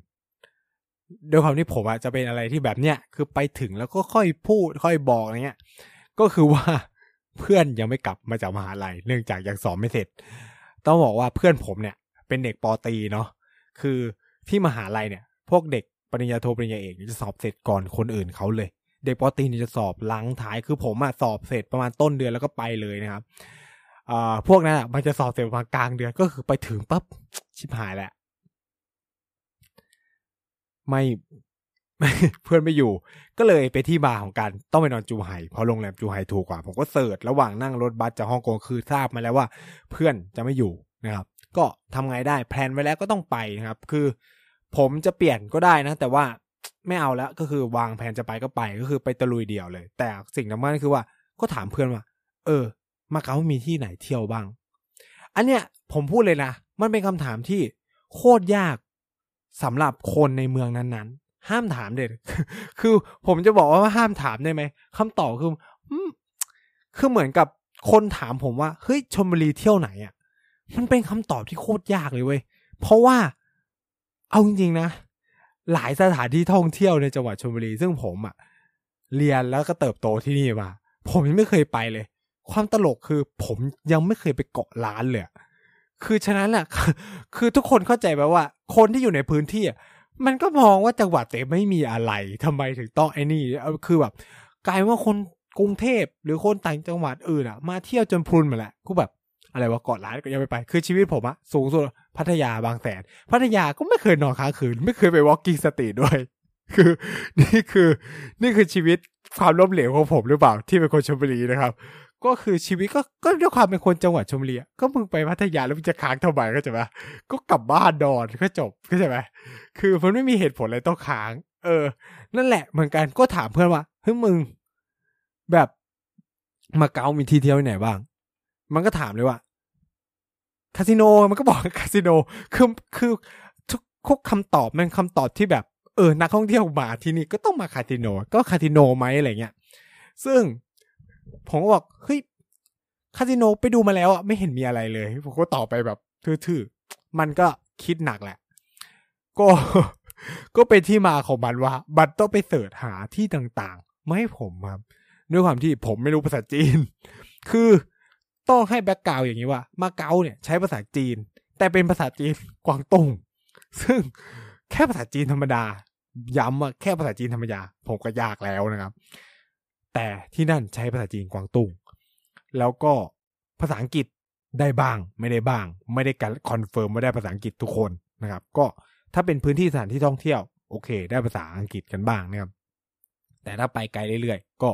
โดยความที่ผมอะจะเป็นอะไรที่แบบเนี้ยคือไปถึงแล้วก็ค่อยพูดค่อยบอกอะไรเงี้ย ก็คือว่าเพื่อนยังไม่กลับมาจากมหาลัยเนื่องจากยังสอบไม่เสร็จ ต้องบอกว่าเพื่อนผมเนี่ย เป็นเด็กปอตีเนาะคือที่มหาลัยเนี่ย พวกเด็กปริญญาโทปริญญาเอกจะสอบเสร็จก่อนคนอื่นเขาเลย เด็กปอตีนี่จะสอบลังท้ายคือผมอะสอบเสร็จประมาณต้นเดือนแล้วก็ไปเลยนะครับอ่าพวกนั้นอะมันจะสอบเสร็จประมาณกลางเดือนก็คือไปถึงปั๊บชิบหายแหละ ไม่เพื่อนไม่อยู่ ก็เลยไปที่มาของการต้องไปนอนจูไห่เพราะโรงแรมจูไห่ถูกกว่า ผมก็เสิร์ชระหว่างนั่งรถบัสจากฮ่องกงคือทราบมาแล้วว่า เพื่อนจะไม่อยู่นะครับ ก็ทำไงได้แพลนไว้แล้วก็ต้องไปนะครับ คือ ผมจะเปลี่ยนก็ได้นะ แต่ว่าไม่เอาแล้วก็คือวางแผนจะไปก็ไปก็คือไปตะลุยเดี่ยวเลย แต่สิ่งสำคัญคือว่าก็ถามเพื่อนว่า เออ มาเก๊ามีที่ไหนเที่ยวบ้าง อันเนี้ยผมพูดเลยนะ มันเป็นคำถามที่โคตรยาก สำหรับคนในเมืองนั้นๆ ห้ามถามเด็ดคือผมจะบอกว่าห้ามถามได้ไหมคำตอบคือคือเหมือนกับคนถามผมว่าเฮ้ยชมบุรีเที่ยวไหนอะ่ะ มันเป็นคำตอบที่โคตรยากเลยเว้ยเพราะว่าเอาจริงๆนะ หลายสถานที่ท่องเที่ยวในจังหวัดชลบุรี ซึ่งผมอะ่ะ เรียนแล้วก็เติบโตที่นี่มา ผมยังไม่เคยไปเลย ความตลกคือผมยังไม่เคยไปเกาะล้านเลย คือฉะนั้นแหละคือทุกคนเข้าใจแบบว่า คนที่อยู่ในพื้นที่มันก็มองว่าจังหวัดเตไม่มีอะไรทำไมถึงต้องไอ้นี่คือแบบ กลายว่าคนกรุงเทพหรือคนต่างจังหวัดอื่นอะ มาเที่ยวจนพลุนมาแหละกูแบบอะไรวะเกาะล้านก็ยังไม่ไป คือชีวิตผมอะสูงสุดพัทยาบางแสน พัทยาก็ไม่เคยนอนค้างคืน ไม่เคยไปวอล์กกิ้งสตรีทด้วย คือ นี่คือ นี่คือชีวิตความล้มเหลวของผมหรือเปล่าที่เป็นคนชลบุรีนะครับ ก็คือชีวิตก็ก็ด้วยความเป็นคนจังหวัดชลบุรีก็มึงไปพัทยาแล้วมึงจะค้างทำไมก็จะไหมก็กลับบ้านนอนก็จบก็ใช่ไหมคือมันไม่มีเหตุผลอะไรต้องค้าง เออ นั่นแหละเหมือนกันก็ถามเพื่อนว่าเฮ้ยมึง แบบมาเก๊ามีที่เที่ยวไหนบ้าง มันก็ถามเลยว่าคาสิโนมันก็บอกคาสิโนคือคือทุกคำตอบมันคำตอบที่แบบเออนักท่องเที่ยวมาที่นี่ก็ต้องมาคาสิโน ก็คาสิโนไหมอะไรเงี้ย ซึ่ง ผมก็บอกเฮ้ยคาสิโนไปดูมาแล้วอะไม่เห็นมีอะไรเลย ผมก็ตอบไปแบบทื่อๆมันก็คิดหนักแหละ ก็ก็เป็นที่มาของมันว่า บัตรต้องไปเสิร์ชหาที่ต่างๆ ไม่ให้ผมครับด้วยความที่ผมไม่รู้ภาษาจีน คือต้องให้ background อย่างนี้ว่า มาเก๊าเนี่ยใช้ภาษาจีน แต่เป็นภาษาจีนกวางตุ้งซึ่งแค่ภาษาจีนธรรมดา ย้ำว่าแค่ภาษาจีนธรรมดาผมก็ยากแล้วนะครับ แต่ที่นั่นใช้ภาษาจีนกวางตุ้ง แล้วก็ภาษาอังกฤษได้บ้าง ไม่ได้บ้าง ไม่ได้การ confirm ว่าได้ภาษาอังกฤษทุกคนนะครับ ก็ถ้าเป็นพื้นที่สถานที่ท่องเที่ยว โอเค ได้ภาษาอังกฤษกันบ้างนะครับ แต่ถ้าไปไกลเรื่อยๆ ก็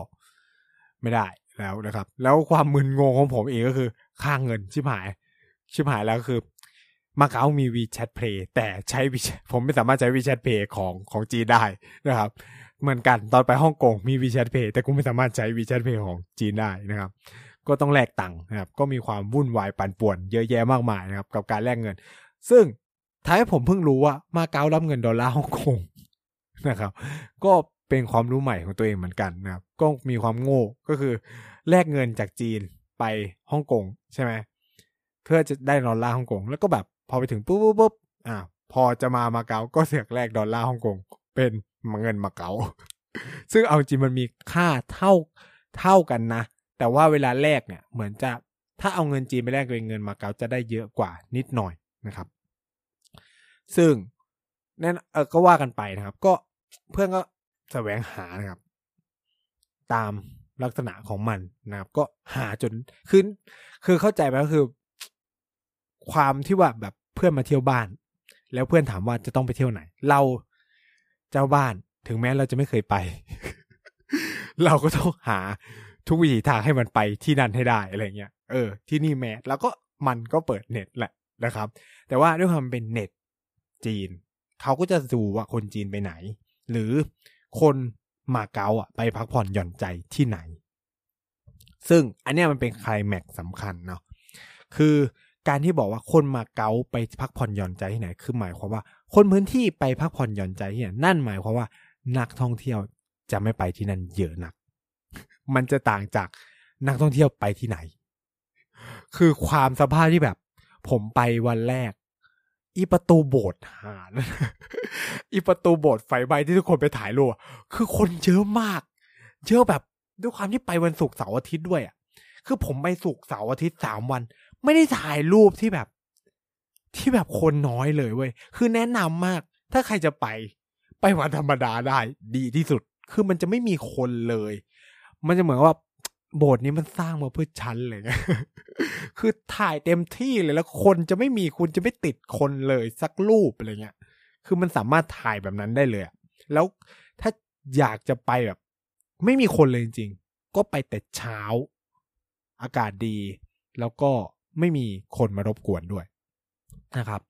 ไม่ได้แล้วนะครับ แล้วความมึนงงของผมเองก็คือค่างเงินชิบหาย ชิบหายแล้วคือ มาเก๊ามี WeChat Pay แต่ใช้ผมไม่สามารถใช้ WeChat Pay ของของจีนได้นะครับ เหมือนกันตอนไปฮ่องกงมี WeChat Pay แต่กูไม่สามารถใช้ WeChat Pay ของจีนได้นะครับ ก็ต้องแลกตังค์นะครับ ก็มีความวุ่นวายปั่นป่วน เยอะแยะมากมายนะครับ กับการแลกเงิน ซึ่งท้ายผมเพิ่งรู้ว่ามาเก๊ารับเงินดอลลาร์ฮ่องกงนะครับ ก็เป็นความรู้ใหม่ของตัวเองเหมือนกันนะครับ ก็มีความโง่ก็คือแลกเงินจากจีนไปฮ่องกงใช่ไหมเพื่อจะได้ดอลลาร์ฮ่องกงแล้วก็แบบพอไปถึงปุ๊บปุ๊บปุ๊บอ่าพอจะมามาเก๊าก็เสือกแลกดอลลาร์ฮ่องกงเป็น เงินมาเกาซึ่งเอาจริงมันมีค่าเท่าเท่ากันนะ แต่ว่าเวลาแลกเนี่ยเหมือนจะถ้าเอาเงินจีนไปแลกเป็นเงินมาเกาจะได้เยอะกว่านิดหน่อยนะครับ ซึ่งแน่นเออก็ว่ากันไปนะครับ ก็เพื่อนก็แสวงหานะครับ ตามลักษณะของมันนะครับ ก็หาจนคือคือเข้าใจไหมก็คือ ความที่ว่าแบบเพื่อนมาเที่ยวบ้าน แล้วเพื่อนถามว่าจะต้องไปเที่ยวไหน เรา เจ้าบ้าน ถึงแม้เราจะไม่เคยไป เราก็ต้องหาทุกวิถีทางให้มันไปที่นั่นให้ได้อะไรเงี้ยเออ ที่นี่แม้แล้วก็มันก็เปิดเน็ตแหละนะครับ แต่ว่าด้วยความเป็นเน็ตจีน เขาก็จะดูว่าคนจีนไปไหน หรือคนมาเก๊าอะไปพักผ่อนหย่อนใจที่ไหน ซึ่งอันเนี้ยมันเป็นไคลแม็กสำคัญเนาะคือการที่บอกว่าคนมาเก๊าไปพักผ่อนหย่อนใจที่ไหน คือหมายความว่า คนพื้นที่ไปพักผ่อนหย่อนใจที่ไหนนั่นหมายความว่านักท่องเที่ยวจะไม่ไปที่นั่นเยอะนัก มันจะต่างจากนักท่องเที่ยวไปที่ไหน คือความสภาพที่แบบ ผมไปวันแรก อีประตูโบสถ์หาอีประตูโบสถ์ไฟใบที่ทุกคนไปถ่ายรูปคือคนเยอะมาก เยอะแบบด้วยความที่ไปวันศุกร์เสาร์อาทิตย์ด้วยอะ คือผมไปศุกร์เสาร์อาทิตย์สามวัน ไม่ได้ถ่ายรูปที่แบบ ที่แบบคนน้อยเลยเว้ย คือแนะนำมาก ถ้าใครจะไป ไปวันธรรมดาได้ ดีที่สุด คือมันจะไม่มีคนเลย มันจะเหมือนว่าโบสถ์นี้มันสร้างมาเพื่อฉันเลยคือถ่ายเต็มที่เลยแล้วคนจะไม่มีคุณจะไม่ติดคนเลยสักรูปอะไรเงี้ย คือมันสามารถถ่ายแบบนั้นได้เลย แล้วถ้าอยากจะไปแบบ ไม่มีคนเลยจริงๆ ก็ไปแต่เช้า อากาศดี แล้วก็ไม่มีคนมารบกวนด้วย นะครับ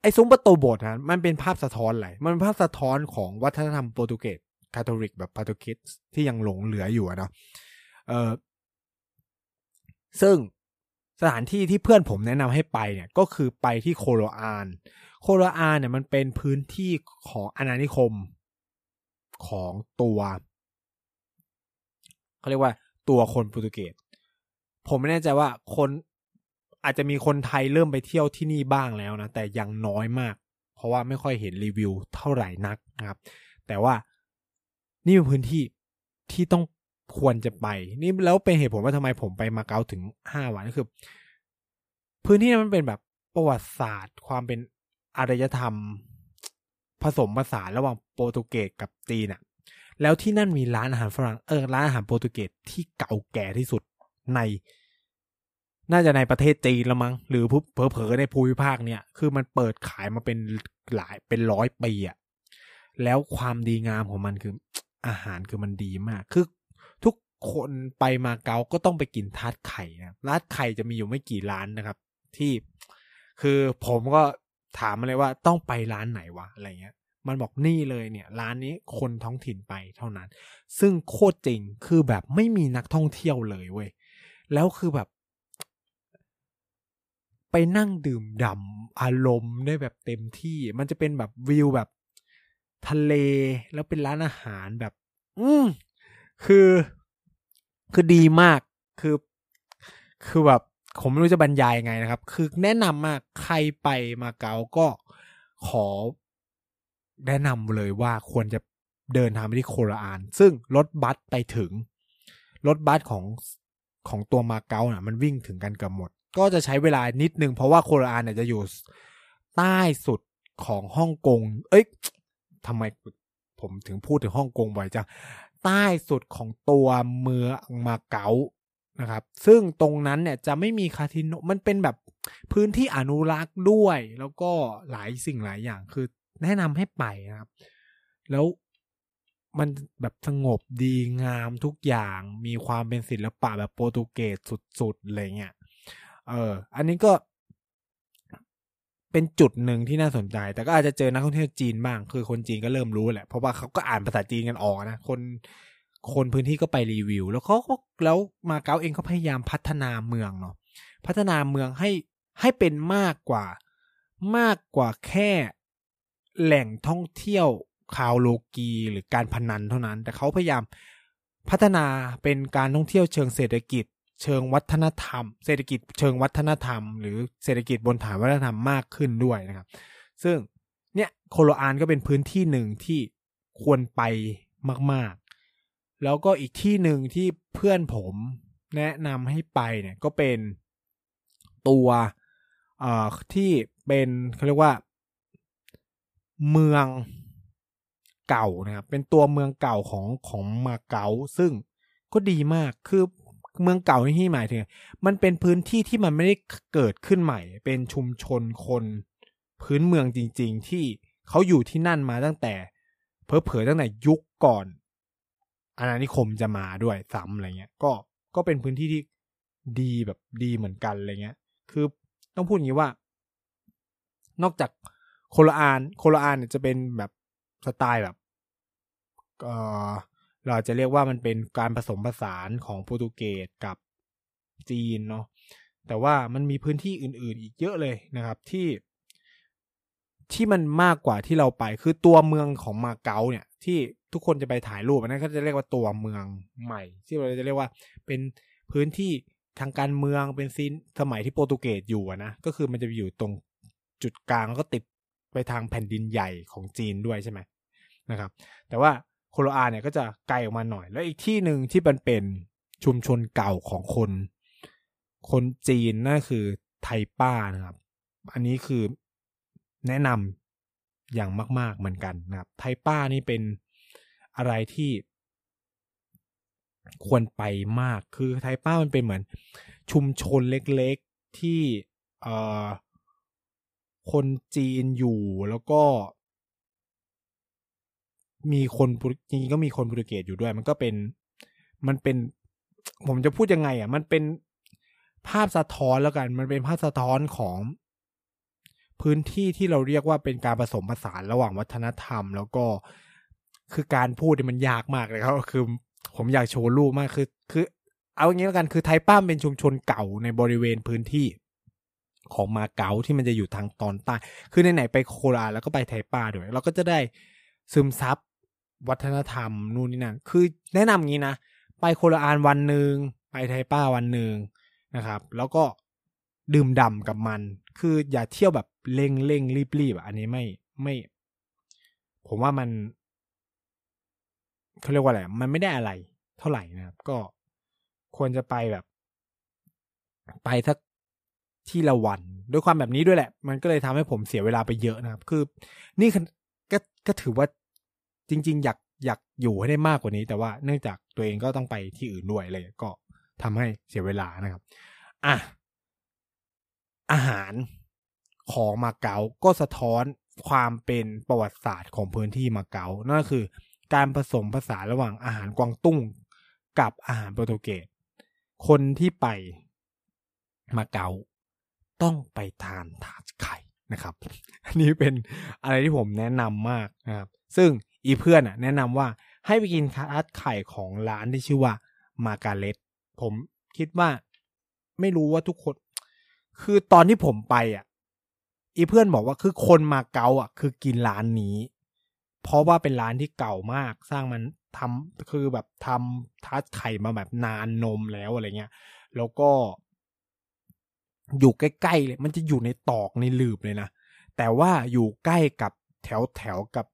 ไอ้ซุ้มประตูโบสถ์นั้นมันเป็นภาพสะท้อนอะไรมันเป็นภาพสะท้อนของวัฒนธรรมโปรตุเกสคาทอลิกแบบโปรตุเกสที่ยังหลงเหลืออยู่นะเออซึ่งสถานที่ที่เพื่อนผมแนะนำให้ไปเนี่ยก็คือไปที่โคโลอาน โคโลอานเนี่ยมันเป็นพื้นที่ของอาณานิคมของตัวเขาเรียกว่าตัวคนโปรตุเกสผมไม่แน่ใจว่าคน อาจจะมีคนไทยเริ่มไปเที่ยวที่นี่บ้างแล้วนะ แต่ยังน้อยมาก เพราะว่าไม่ค่อยเห็นรีวิวเท่าไหร่นักนะครับ แต่ว่านี่เป็นพื้นที่ที่ต้องควรจะไป นี่แล้วเป็นเหตุผลว่าทำไมผมไปมาเก๊าถึงห้าวันก็คือ พื้นที่นั้นมันเป็นแบบประวัติศาสตร์ ความเป็นอารยธรรม ผสมผสานระหว่างโปรตุเกสกับจีนอะแล้วที่นั่นมีร้านอาหารฝรั่งเออร้านอาหารโปรตุเกสที่เก่าแก่ที่สุดใน น่าจะในประเทศจีนละมั้งหรือเผลอๆในภูมิภาคเนี่ยคือมันเปิดขายมาเป็นหลายเป็นร้อยปีอะแล้วความดีงามของมันคืออาหารคือมันดีมากคือทุกคนไปมาเก๊าก็ต้องไปกินทาดไข่นะร้านไข่จะมีอยู่ไม่กี่ร้านนะครับ ที่คือผมก็ถามมาเลยว่าต้องไปร้านไหนวะอะไรเงี้ย มันบอกนี่เลยเนี่ย ร้านนี้คนท้องถิ่นไปเท่านั้น ซึ่งโคตรจริงคือแบบไม่มีนักท่องเที่ยวเลยเว้ยแล้วคือแบบ ไปนั่งดื่มด่ำอารมณ์ได้แบบเต็มที่ มันจะเป็นแบบวิวแบบ ทะเลแล้วเป็นร้านอาหารแบบ อืมคือ คือดีมาก คือ คือแบบ ผมไม่รู้จะบรรยายไงนะครับ คือแนะนำมากใครไปมาเก๊าก็ขอ แนะนำเลยว่าควรจะเดินทางไปที่โคราอาน ซึ่งรถบัสไปถึง รถบัสของของตัวมาเก๊าน่ะ มันวิ่งถึงกันเกือบหมด ก็จะใช้เวลานิดนึงเพราะว่าโคราอานเนี่ยจะอยู่ใต้สุดของฮ่องกง เอ้ยทำไมผมถึงพูดถึงฮ่องกงบ่อยจัง ใต้สุดของตัวเมืองมาเก๊านะครับ ซึ่งตรงนั้นเนี่ยจะไม่มีคาสิโน มันเป็นแบบพื้นที่อนุรักษ์ด้วย แล้วก็หลายสิ่งหลายอย่าง คือแนะนำให้ไปนะครับ แล้วมันแบบสงบดีงามทุกอย่าง มีความเป็นศิลปะแบบโปรตุเกสสุดๆอะไรเงี้ย เออ อันนี้ก็เป็นจุดหนึ่งที่น่าสนใจ แต่ก็อาจจะเจอนักท่องเที่ยวจีนบ้าง คือคนจีนก็เริ่มรู้แหละ เพราะว่าเขาก็อ่านภาษาจีนกันออกนะ คนคนพื้นที่ก็ไปรีวิว แล้วเขาก็แล้วมาเก๊าเองก็พยายามพัฒนาเมืองเนาะ พัฒนาเมืองให้ให้เป็นมากกว่า มากกว่าแค่แหล่งท่องเที่ยวคาวโลกีหรือการพนันเท่านั้น แต่เขาพยายามพัฒนาเป็นการท่องเที่ยวเชิงเศรษฐกิจ เชิงวัฒนธรรม เศรษฐกิจเชิงวัฒนธรรม หรือเศรษฐกิจบนฐานวัฒนธรรมมากขึ้นด้วยนะครับ ซึ่งเนี่ยโคโลอานก็เป็นพื้นที่หนึ่งที่ควรไปมาก ๆ แล้วก็อีกที่หนึ่งที่เพื่อนผมแนะนำให้ไปเนี่ยก็เป็นตัวเอ่อที่เป็นเขาเรียกว่าเมืองเก่านะครับเป็นตัวเมืองเก่าของของมาเก๊าซึ่งก็ดีมากคือ เมืองเก่าที่หมายถึง มันเป็นพื้นที่ที่มันไม่ได้เกิดขึ้นใหม่ เป็นชุมชนคน พื้นเมืองจริง ๆ ที่เขาอยู่ที่นั่นมาตั้งแต่ เพอเผอตั้งแต่ยุคก่อนอาณานิคมจะมาด้วยซ้ำอะไรเงี้ย ก็ก็เป็นพื้นที่ที่ดีแบบดีเหมือนกันอะไรเงี้ย คือต้องพูดอย่างนี้ว่า นอกจากโคโลอานโคโลอานเนี่ยจะเป็นแบบสไตล์แบบเออ เราจะเรียกว่ามันเป็นการผสมผสานของโปรตุเกสกับจีนเนาะแต่ว่ามันมีพื้นที่อื่น ๆ อีกเยอะเลยนะครับที่ ที่มันมากกว่าที่เราไปคือตัวเมืองของมาเก๊าเนี่ย ที่ทุกคนจะไปถ่ายรูปอันนั้นก็จะเรียกว่าตัวเมืองใหม่ ที่เราจะเรียกว่าเป็นพื้นที่ทางการเมืองเป็นซีนสมัยที่โปรตุเกสอยู่นะก็คือมันจะอยู่ตรงจุดกลางแล้วก็ติดไปทางแผ่นดินใหญ่ของจีนด้วยใช่ไหมนะครับ แต่ว่า โคโลอาเนี่ยก็จะไกลออกมาหน่อย แล้วอีกที่หนึ่งที่มันเป็นชุมชนเก่าของคน คนจีนนั่นคือไทป้านะครับ อันนี้คือแนะนำอย่างมาก ๆเหมือนกันนะครับ ไทป้านี่เป็นอะไรที่ควรไปมาก คือไทป้ามันเป็นเหมือน ชุมชนเล็กๆที่เอ่อคนจีนอยู่แล้วก็ มีคนจริงๆก็มีคนโปรตุเกสอยู่ด้วย มันก็เป็นมันเป็น ผมจะพูดยังไง อะ มันเป็นภาพสะท้อนแล้วกัน มันเป็นภาพสะท้อนของพื้นที่ที่เราเรียกว่าเป็นการผสมผสานระหว่างวัฒนธรรม แล้วก็คือการพูดมันยากมากเลยครับคือ ผมอยากโชว์รูปมากคือ คือ เอาอย่างนี้แล้วกันคือไทป้ามเป็นชุมชนเก่าในบริเวณพื้นที่ของมาเก๊าที่มันจะอยู่ทางตอนใต้ คือไหนๆไปโคราแล้วก็ไปไทป้าด้วย เราก็จะได้ซึมซับ วัฒนธรรมนู่นนี่นั่นคือแนะนำงี้นะ ไปโคราชวันหนึ่งไปไทป้าวันหนึ่งนะครับ แล้วก็ดื่มด่ากับมัน คืออย่าเที่ยวแบบเร่งเร่งรีบรีบอันนี้ไม่ไม่ ผมว่ามันเขาเรียกว่าอะไรมันไม่ได้อะไร เท่าไหร่นะครับ ก็ควรจะไปแบบ ไปสักที่ละวัน ด้วยความแบบนี้ด้วยแหละ มันก็เลยทำให้ผมเสียเวลาไปเยอะนะครับ คือ นี่ก็ก็ถือว่า จริง ๆ อยากอยากอยู่ให้ได้มากกว่านี้ แต่ว่าเนื่องจากตัวเองก็ต้องไปที่อื่นด้วยเลยก็ทำให้เสียเวลานะครับอะอาหารของมาเก๊าก็สะท้อนความเป็นประวัติศาสตร์ของพื้นที่มาเก๊านั่นคือ การผสมผสานระหว่างอาหารกวางตุ้งกับอาหารโปรตุเกส คนที่ไปมาเก๊าต้องไปทานทาดไข่นะครับ อันนี้เป็นอะไรที่ผมแนะนำมากนะครับ ซึ่ง อีเพื่อนอะ แนะนำว่าให้ไปกินทาดไข่ของร้านที่ชื่อว่า มาการเล็ตผมคิดว่า ไม่รู้ว่าทุกคน คือตอนที่ผมไปอะ อีเพื่อนบอกว่าคือคนมาเกาอะ คือกินร้านนี้ เพราะว่าเป็นร้านที่เก่ามากสร้างมันทำคือแบบทำทัดไข่มาแบบนานนมแล้วอะไรเงี้ย แล้วก็ อยู่ใกล้ๆเลย มันจะอยู่ในตอกในหลืบเลยนะ แต่ว่าอยู่ใกล้กับแถวแถวกับ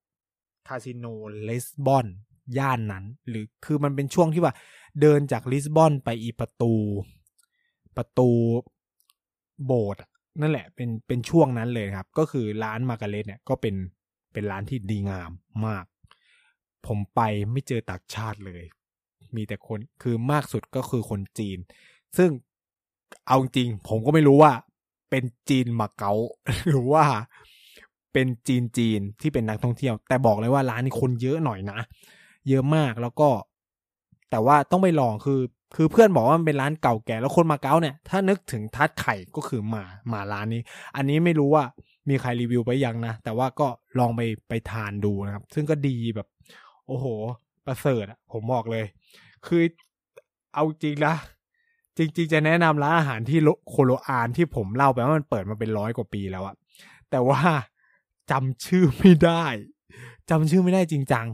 คาสิโนเลสบอนย่านนั้น หรือคือมันเป็นช่วงที่ว่า เดินจากลิสบอนไปอีประตู ประตูโบสถ์นั่นแหละเป็นเป็นช่วงนั้นเลยครับ ก็คือร้านมาการเลตเนี่ยก็เป็นเป็นร้านที่ดีงามมาก ผมไปไม่เจอต่างชาติเลย มีแต่คนคือมากสุดก็คือคนจีน ซึ่งเอาจริงผมก็ไม่รู้ว่า เป็นจีนมาเก๊าหรือว่า เป็นจีนจีนที่เป็นนักท่องเที่ยว แต่บอกเลยว่าร้านนี้คนเยอะหน่อยนะ เยอะมากแล้วก็ แต่ว่าต้องไปลองคือ คือเพื่อนบอกว่ามันเป็นร้านเก่าแก่แล้วคนมาเก๊าเนี่ย ถ้านึกถึงทัดไข่ก็คือมามาร้านนี้ อันนี้ไม่รู้ว่ามีใครรีวิวไปยังนะ แต่ว่าก็ลองไปไปทานดูนะครับ ซึ่งก็ดีแบบ โอ้โห ประเสริฐอะผมบอกเลย คือเอาจริงนะจริง ๆ จะแนะนำร้านอาหารที่โคโลอานที่ผมเล่าไปว่ามันเปิดมาเป็นร้อยกว่าปีแล้วอะแต่ว่า จำชื่อไม่ได้จำชื่อไม่ได้จริงจัง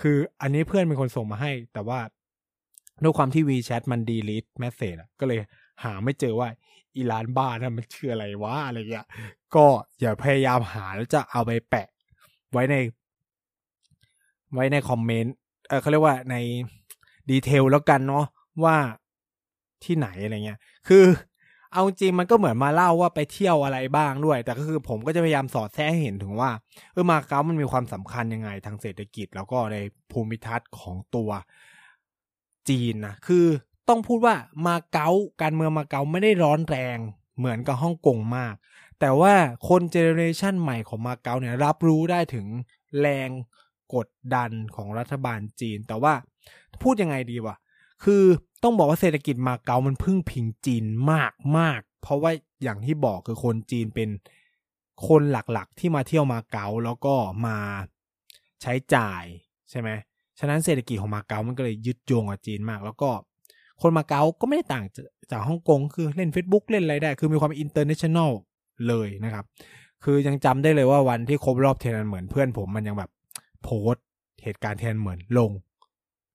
คืออันนี้เพื่อนเป็นคนส่งมาให้ แต่ว่าด้วยความที่ WeChat มันดีลิทแมสเซจก็เลยหาไม่เจอว่าอีร้านบ้านั้นมันชื่ออะไรวะอะไรเงี้ย ก็อย่าพยายามหาแล้วจะเอาไปแปะ ไว้ใน ไว้ในคอมเมนต์เออเขาเรียกว่าในดีเทลแล้วกันเนาะว่าที่ไหนอะไรเงี้ย คือ เอาจริงมันก็เหมือนมาเล่าว่าไปเที่ยวอะไรบ้างด้วย แต่ก็คือผมก็จะพยายามสอดแทรกให้เห็นถึงว่าเออมาเก๊ามันมีความสำคัญยังไงทางเศรษฐกิจ แล้วก็ในภูมิทัศน์ของตัวจีนนะคือต้องพูดว่ามาเก๊าการเมืองมาเก๊าไม่ได้ร้อนแรงเหมือนกับฮ่องกงมาก แต่ว่าคน generation ใหม่ของมาเก๊าเนี่ยรับรู้ได้ถึงแรงกดดันของรัฐบาลจีน แต่ว่าพูดยังไงดีวะคือ ต้องบอกว่าเศรษฐกิจมาเก๊ามันพึ่งพิงจีนมากมาก เพราะว่าอย่างที่บอกคือคนจีนเป็นคนหลักๆ ที่มาเที่ยวมาเก๊าแล้วก็มาใช้จ่ายใช่ไหมฉะนั้นเศรษฐกิจของมาเก๊ามันก็เลยยึดโยงกับจีนมาก แล้วก็ คนมาเก๊าก็ไม่ได้ต่างจากฮ่องกงคือเล่น Facebook เล่นอะไรได้ คือมีความ international เลยนะครับ คือยังจำได้เลยว่าวันที่ครบรอบเทียนอันเหมินเพื่อนผมมันยังแบบโพสต์เหตุการณ์เทียนอันเหมินลง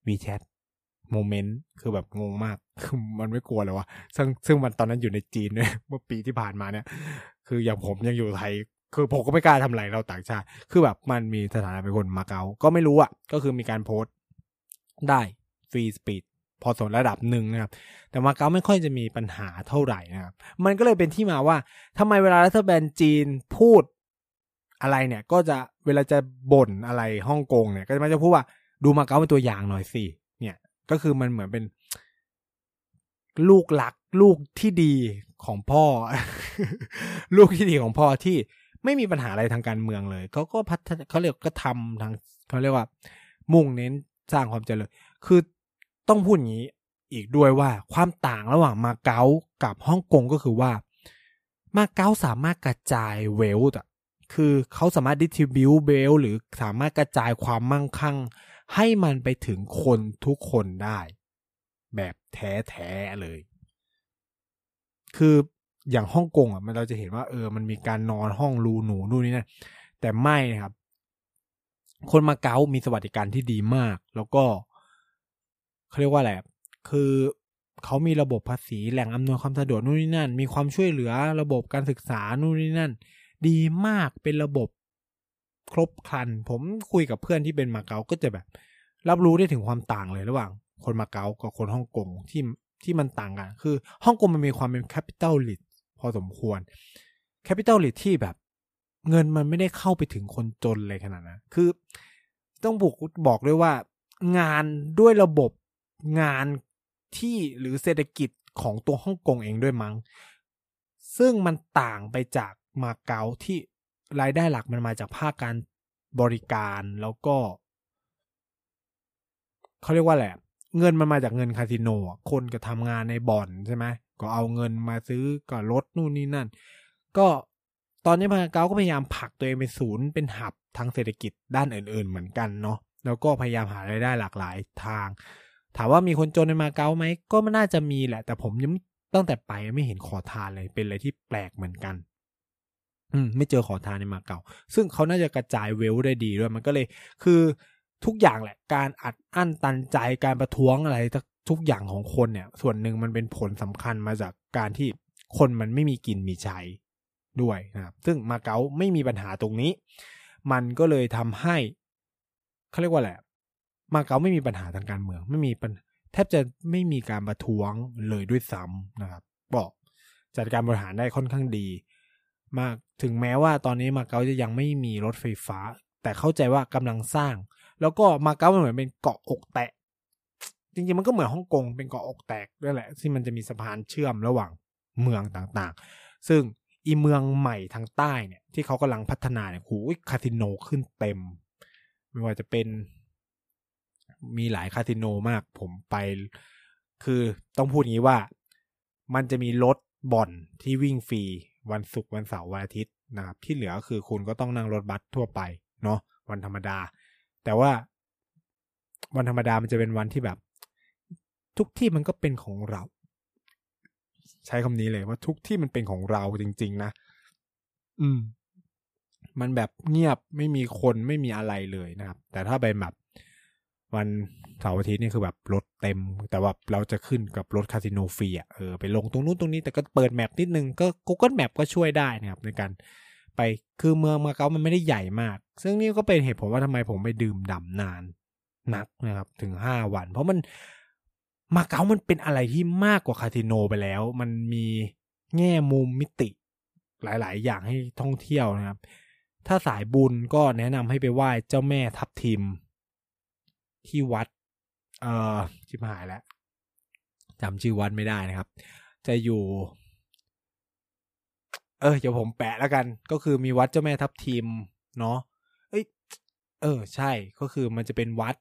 WeChat moment คือแบบงงมากคือมันไม่กลัวเลยว่ะซึ่งซึ่งมันตอนนั้นอยู่ในจีนเนี่ยเมื่อปีที่ผ่านมาเนี่ย คืออย่างผมยังอยู่ไทย คือผมก็ไม่กล้าทำอะไรเราต่างชาติ คือแบบมันมีสถานะเป็นคนมาเก๊าก็ไม่รู้อะ ก็คือมีการโพสต์ได้ฟรีสปีดพอสนระดับหนึ่งนะครับ แต่มาเก๊าไม่ค่อยจะมีปัญหาเท่าไหร่นะครับ มันก็เลยเป็นที่มาว่าทำไมเวลารัฐบาลจีนพูดอะไรเนี่ย ก็จะเวลาจะบ่นอะไรฮ่องกงเนี่ย ก็จะมักจะพูดว่าดูมาเก๊าเป็นตัวอย่างหน่อยสิ ก็คือมันเหมือนเป็น ลูกหลักลูกที่ดีของพ่อ ลูกที่ดีของพ่อที่ไม่มีปัญหาอะไรทางการเมืองเลยเขาก็พัฒนาเขาเรียกก็ทำทางเขาเรียกว่า มุ่งเน้นสร้างความเจริญคือต้องพูดอย่างนี้อีกด้วยว่าความต่างระหว่างมาเก๊ากับฮ่องกงก็คือว่า มาเก๊าสามารถกระจายเวลต์คือเขาสามารถดิสทิบิวเวลหรือสามารถกระจายความมั่งคั่ง ให้มันไปถึงคนทุกคนได้ แบบแท้ๆเลย คืออย่างฮ่องกงอะมันเราจะเห็นว่าเออ มันมีการนอนห้องรูหนูนู่นนี่นั่นแต่ไม่นะครับ คนมาเก๊ามีสวัสดิการที่ดีมาก แล้วก็เขาเรียกว่าอะไรคือเขามีระบบภาษีแหล่งอำนวยความสะดวกนู่นนี่นั่น มีความช่วยเหลือระบบการศึกษานู่นนี่นั่น ดีมากเป็นระบบ ครบครัน ผมคุยกับเพื่อนที่เป็นมาเก๊าก็จะแบบ รับรู้ได้ถึงความต่างเลยระหว่าง คนมาเก๊ากับคนฮ่องกงที่ที่มันต่างกัน คือฮ่องกงมันมีความเป็น capitalist พอสมควร capitalist ที่แบบ เงินมันไม่ได้เข้าไปถึงคนจนเลยขนาดนั้นคือ ต้องบอกบอกด้วยว่า งานด้วยระบบงานที่หรือเศรษฐกิจของตัวฮ่องกงเองด้วยมั้ง ซึ่งมันต่างไปจากมาเก๊าที่ รายได้หลักมันมาจากภาคการบริการแล้วก็เขาเรียกว่าแหละ เงินมันมาจากเงินคาสิโนคนก็ทำงานในบ่อนใช่ไหมก็เอาเงินมาซื้อก็รถนู่นนี่นั่น ก็ตอนนี้มาเก๊าก็พยายามผลักตัวเองเป็นศูนย์เป็นหับทางเศรษฐกิจด้านอื่น ๆ เหมือนกันเนาะแล้วก็พยายามหารายได้หลากหลายทาง ถามว่ามีคนจนในมาเก๊าไหมก็ไม่น่าจะมีแหละ แต่ผมยังตั้งแต่ไปไม่เห็นขอทานเลยเป็นอะไรที่แปลกเหมือนกัน อืมไม่เจอขอทานในมาเก๊าซึ่งเขาน่าจะกระจายเวลได้ดีด้วยมันก็เลยคือทุกอย่างแหละ การอัดอั้นตันใจการประท้วงอะไรทุกอย่างของคนเนี่ย ส่วนหนึ่งมันเป็นผลสำคัญมาจากการที่คนมันไม่มีกินมีใช้ด้วยนะครับ ซึ่งมาเก๊าไม่มีปัญหาตรงนี้ มันก็เลยทำให้เขาเรียกว่าแหละมาเก๊าไม่มีปัญหาทางการเมือง ไม่มีปัญแทบจะไม่มีการประท้วงเลยด้วยซ้ำนะครับบอกจัดการบริหารได้ค่อนข้างดี มากถึงแม้ว่าตอนนี้มาเก๊าจะยังไม่มีรถไฟฟ้า แต่เข้าใจว่ากำลังสร้าง แล้วก็มาเก๊ามันเหมือนเป็นเกาะอกแตะจริงๆมันก็เหมือนฮ่องกงเป็นเกาะอกแตกด้วยแหละที่มันจะมีสะพานเชื่อมระหว่างเมืองต่างๆ ซึ่งอีเมืองใหม่ทางใต้เนี่ย ที่เขากำลังพัฒนาเนี่ยหูคาสิโนขึ้นเต็ม ไม่ว่าจะเป็นมีหลายคาสิโนมากผมไป คือต้องพูดงี้ว่า มันจะมีรถบ่อนที่วิ่งฟรี วันศุกร์วันเสาร์วันอาทิตย์นะครับที่เหลือคือคุณก็ต้องนั่งรถบัสทั่วไปเนาะวันธรรมดา แต่ว่าวันธรรมดามันจะเป็นวันที่แบบ ทุกที่มันก็เป็นของเรา ใช้คำนี้เลยว่าทุกที่มันเป็นของเราจริง ๆ นะ อืม มันแบบเงียบไม่มีคนไม่มีอะไรเลยนะครับ แต่ถ้าเป็นแบบ วันเสาร์อาทิตย์นี่คือแบบรถเต็ม แต่ว่าเราจะขึ้นกับรถคาสิโนฟรีอะเออไปลงตรงนู้นตรงนี้แต่ก็เปิดแมปนิดนึงก็ Google Map ก็ช่วยได้นะครับในการไปคือเมืองมาเก๊ามันไม่ได้ใหญ่มาก ซึ่งนี่ก็เป็นเหตุผลว่าทำไมผมไปดื่มด่านานนักนะครับ ถึงห้าวัน เพราะมันมาเก๊ามันเป็นอะไรที่มากกว่าคาสิโนไปแล้ว มันมีแง่มุมมิติหลาย ๆ อย่างให้ท่องเที่ยวนะครับ ถ้าสายบุญก็แนะนำให้ไปไหว้เจ้าแม่ทับทิม ที่วัด เอ่อชิบหายแล้วจำชื่อวัดไม่ได้นะครับ จะอยู่ เออเดี๋ยวผมแปะแล้วกัน ก็คือมีวัดเจ้าแม่ทับทิมเนาะเอ้ยเออ ใช่ก็คือมันจะเป็นวัด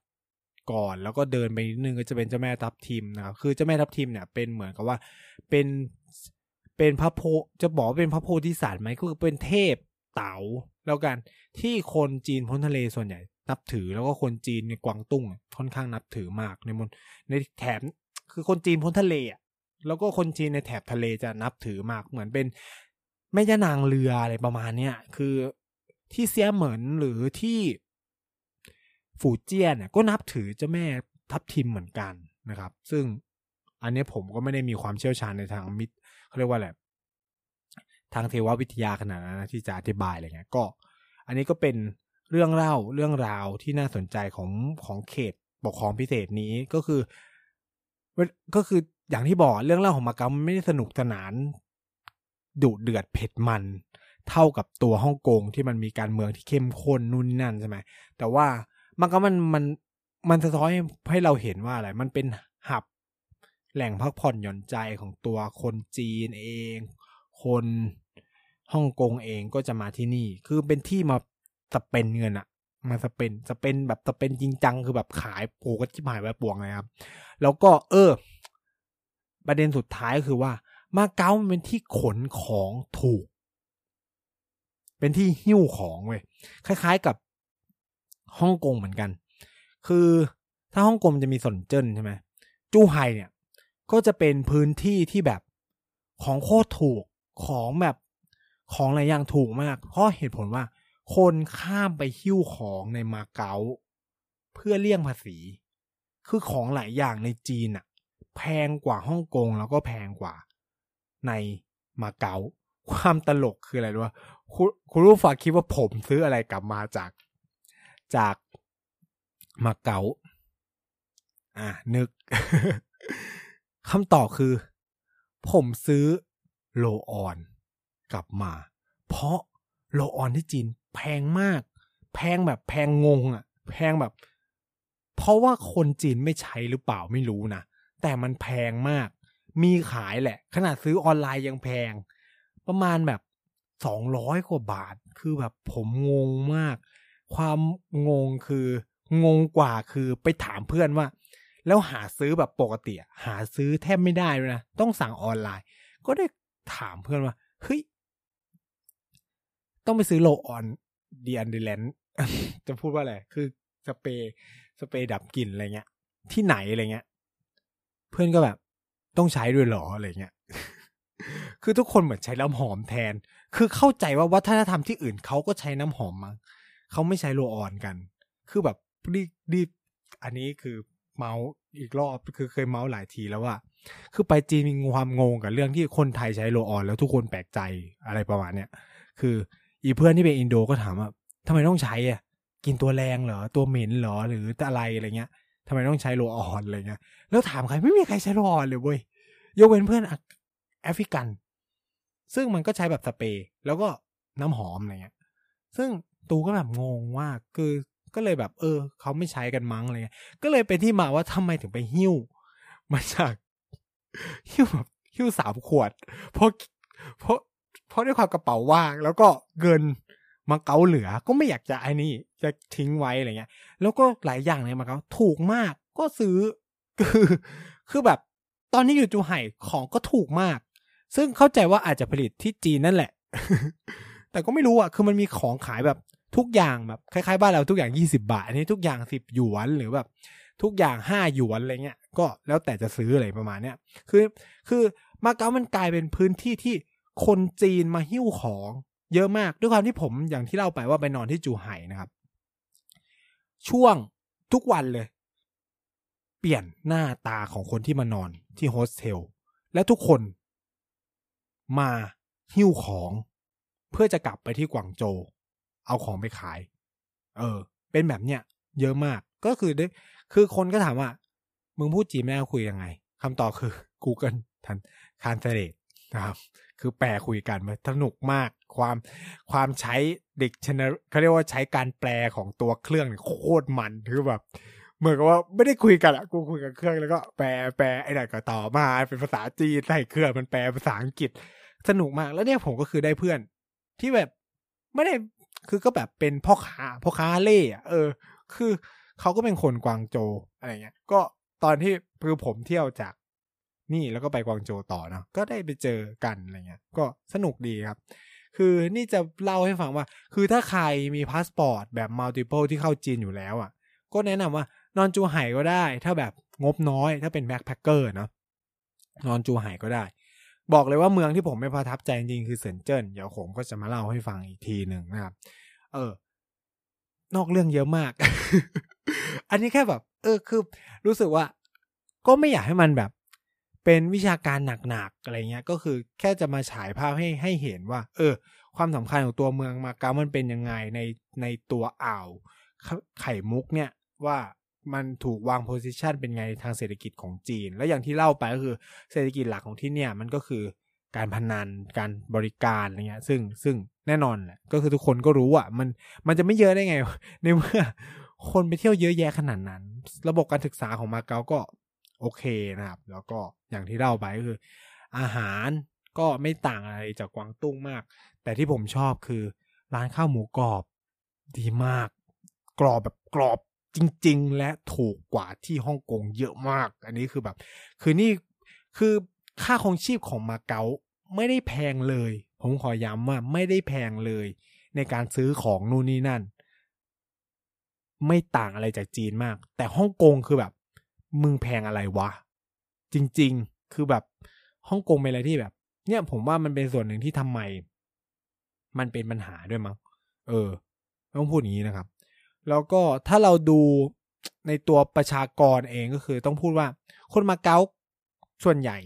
ก่อนแล้วก็เดินไปนิดนึงก็จะเป็นเจ้าแม่ทับทิมนะครับคือเจ้าแม่ทับทิมเนี่ยเป็นเหมือนกับว่าเป็นเป็นพระโพจะบอกว่าเป็นพระโพธิสัตว์ไหมก็คือเป็นเทพเต๋าแล้วกันที่คนจีนพ้นทะเลส่วนใหญ่ นับถือแล้วก็คนจีนในกวางตุ้งค่อนข้างนับถือมากในมณในแถบคือคนจีนพ้นทะเลอะแล้วก็คนจีนในแถบทะเลจะนับถือมากเหมือนเป็นแม่ย่านางเรืออะไรประมาณเนี้ยคือที่เซียเหมินหรือที่ฝูเจี้ยนก็นับถือเจ้าแม่ทับทิมเหมือนกันนะครับ ซึ่งอันนี้ผมก็ไม่ได้มีความเชี่ยวชาญในทางมิตรเขาเรียกว่าอะไรทางเทววิทยาขนาดนั้นนะที่จะอธิบายอะไรเงี้ยก็ อันนี้ก็เป็น เรื่องเล่าเรื่องราวที่น่าสนใจของของเขตปกครองพิเศษนี้ก็คือ ก็คืออย่างที่บอกเรื่องเล่าของมาเก๊ามันไม่ได้สนุกสนานดุเดือดเผ็ดมัน เท่ากับตัวฮ่องกงที่มันมีการเมืองที่เข้มข้นนู่นนั่นใช่ไหมแต่ว่ามาเก๊ามันมันมันสะท้อนให้เราเห็นว่าอะไร มันเป็นหับแหล่งพักผ่อนหย่อนใจของตัวคนจีนเอง คนฮ่องกงเองก็จะมาที่นี่ คือเป็นที่มา สเปนเงินอะมาสเปนสเปนแบบสเปนจริงจังคือแบบขายปูก็ที่หายไว้ปวงเลยครับ แล้วก็เออ ประเด็นสุดท้ายก็คือว่า มาเก๊ามันเป็นที่ขนของถูก เป็นที่หิ้วของเว้ยคล้ายๆกับฮ่องกงเหมือนกัน คือถ้าฮ่องกงจะมีสนเจิ้นใช่ไหมจูไฮเนี่ย ก็จะเป็นพื้นที่ที่แบบของโคตรถูกของแบบของหลายอย่างถูกมากเพราะเหตุผลว่า คนข้ามไปหิ้วของในมาเก๊าเพื่อเลี่ยงภาษี คือของหลายอย่างในจีนอะแพงกว่าฮ่องกงแล้วก็แพงกว่า ในมาเก๊าความตลกคืออะไรรู้ป่ะคุณคุณรู้ฝากคิดว่าผมซื้ออะไรกลับมาจาก จากมาเก๊าอะนึกคำตอบคือ ผมซื้อโลออนกลับมา เพราะโลออนที่จีน แพงมาก แพงแบบแพงงงอะ่ะ แพงแบบ เพราะว่าคนจีนไม่ใช้หรือเปล่าไม่รู้นะ แต่มันแพงมาก มีขายแหละ ขนาดซื้อออนไลน์ยังแพง ประมาณแบบสองร้อยกว่าบาท คือแบบผมงงมาก ความงงคืองงกว่าคือไปถามเพื่อนว่า แล้วหาซื้อแบบปกติหาซื้อแทบไม่ได้เลยนะ ต้องสั่งออนไลน์ ก็ได้ถามเพื่อนว่าเฮ้ยต้องไปซื้อโลออน ดีอันเดแลนจะพูดว่าอะไรคือสเปรย์สเปรย์ดับกลิ่นอะไรเงี้ย ที่ไหนอะไรเงี้ย เพื่อนก็แบบ ต้องใช้ด้วยหรออะไรเงี้ยคือทุกคนเหมือนใช้น้ำหอมแทน คือเข้าใจว่าวัฒนธรรมที่อื่นเขาก็ใช้น้ำหอมมั้งเขาไม่ใช้โลออนกัน คือแบบรีรีอันนี้คือเมาส์อีกรอบคือเคยเมาส์หลายทีแล้วว่าคือไปจีนมีความงงกับเรื่องที่คนไทยใช้โลออน แล้วทุกคนแปลกใจอะไรประมาณเนี้ยคือ อีเพื่อนที่เป็นอินโดก็ถามว่าทำไมต้องใช้อะ กลิ่นตัวแรงเหรอ ตัวเหม็นเหรอ หรืออะไรอะไรเงี้ยทำไมต้องใช้ roll-on อะไรเงี้ย แล้วถามใครไม่มีใครใช้ roll-on เลยเว้ย ยกเว้นเพื่อนแอฟริกัน ซึ่งมันก็ใช้แบบสเปรย์แล้วก็น้ำหอมอะไรเงี้ย ซึ่งตูก็แบบงงว่าคือก็เลยแบบ เออเขาไม่ใช้กันมั้งอะไรเงี้ย ก็เลยเป็นที่มาว่าทำไมถึงไปหิ้วมาจากหิ้วแบบหิ้วสามขวด เพราะเพราะ เพราะด้วยความกระเป๋าว่าง แล้วก็เงินมาเก๊าเหลือก็ไม่อยากจะไอ้นี่จะทิ้งไว้อะไรเงี้ย แล้วก็หลายอย่างในมาเก๊าถูกมากก็ซื้อคือคือแบบตอนนี้อยู่จูไห่ของก็ถูกมาก ซึ่งเข้าใจว่าอาจจะผลิตที่จีนนั่นแหละ แต่ก็ไม่รู้อะคือมันมีของขายแบบทุกอย่างแบบคล้ายๆบ้านเราทุกอย่างยี่สิบาท อันนี้ทุกอย่างสิบหยวนหรือแบบทุกอย่างห้าหยวนอะไรเงี้ย ก็แล้วแต่จะซื้ออะไรประมาณเนี้ยคือ คือมาเก๊ามันกลายเป็นพื้นที่ที่ คนจีนมาหิ้วของเยอะมากด้วยความที่ผมอย่างที่เล่าไปว่าไปนอนที่จูไห่นะครับ ช่วงทุกวันเลย เปลี่ยนหน้าตาของคนที่มานอนที่โฮสเทลและทุกคน มาหิ้วของ เพื่อจะกลับไปที่กวางโจ เอาของไปขาย เออ เป็นแบบเนี้ยเยอะมากก็คือได้คือคนก็ถามว่า มึงพูดจีนไม่ได้คุยยังไงคำตอบคือ Google Translate นะครับ คือแปลคุยกันมันสนุกมาก ความความใช้เดิกชันเขาเรียกว่าใช้การแปลของตัวเครื่องโคตรมันคือแบบเหมือนกับว่าไม่ได้คุยกันอะกูคุยกับเครื่องแล้วก็แปลแปลไอ้นั่นก็ต่อมาเป็นภาษาจีนใส่เครื่องมันแปลภาษาอังกฤษสนุกมากแล้วเนี่ยผมก็คือได้เพื่อน ที่แบบไม่ได้คือก็แบบเป็นพ่อค้าพ่อค้าเร่อะเออ คือเขาก็เป็นคนกวางโจวอะไรเงี้ย ก็ตอนที่คือผมเที่ยวจาก นี่แล้วก็ไปกวางโจวต่อเนาะก็ได้ไปเจอกันอะไรเงี้ยก็สนุกดีครับ คือนี่จะเล่าให้ฟังว่า คือถ้าใครมีพาสปอร์ตแบบ multiple ที่เข้าจีนอยู่แล้วอะ ก็แนะนำว่านอนจูไห่ก็ได้ ถ้าแบบงบน้อย ถ้าเป็น backpacker เนาะนอนจูไห่ก็ได้ บอกเลยว่าเมืองที่ผมไม่ประทับใจจริงๆคือเซินเจิ้นเดี๋ยวผมก็จะมาเล่าให้ฟังอีกทีหนึ่งนะครับ เออ นอกเรื่องเยอะมาก อันนี้แค่แบบ เออคือ รู้สึกว่า ก็ไม่อยากให้มันแบบ เป็นวิชาการหนักๆอะไรเงี้ยก็คือแค่จะมาฉายภาพให้ให้เห็นว่า เออ ความสำคัญของตัวเมืองมาเก๊ามันเป็นยังไงในในตัวอ่าวไข่มุกเนี่ยว่ามันถูกวางโพสิชันเป็นไงทางเศรษฐกิจของจีน แล้วอย่างที่เล่าไปก็คือเศรษฐกิจหลักของที่เนี่ยมันก็คือการพนันการบริการอะไรเงี้ย ซึ่งซึ่งแน่นอนแหละก็คือทุกคนก็รู้อะมันมันจะไม่เยอะได้ไง ในเมื่อคนไปเที่ยวเยอะแยะขนาดนั้น ระบบการศึกษาของมาเก๊าก็ โอเคนะครับ แล้วก็อย่างที่เล่าไปก็คือ อาหารก็ไม่ต่างอะไรจากกวางตุ้งมาก แต่ที่ผมชอบคือ ร้านข้าวหมูกรอบดีมาก กรอบแบบกรอบจริง ๆ และถูกกว่าที่ฮ่องกงเยอะมาก อันนี้คือแบบ คือนี่คือค่าของชีพของมาเก๊าไม่ได้แพงเลย ผมขอย้ำว่าไม่ได้แพงเลย ในการซื้อของนู่นนี่นั่น ไม่ต่างอะไรจากจีนมาก แต่ฮ่องกงคือแบบ มึงแพงอะไรวะ จริง ๆ คือแบบฮ่องกงเป็นอะไรที่แบบ เนี่ยผมว่ามันเป็นส่วนหนึ่งที่ทำไม มันเป็นปัญหาด้วยมั้งเออ ต้องพูดอย่างนี้นะครับ แล้วก็ถ้าเราดูในตัวประชากรเองก็คือต้องพูดว่า คนมาเก๊าส่วนใหญ่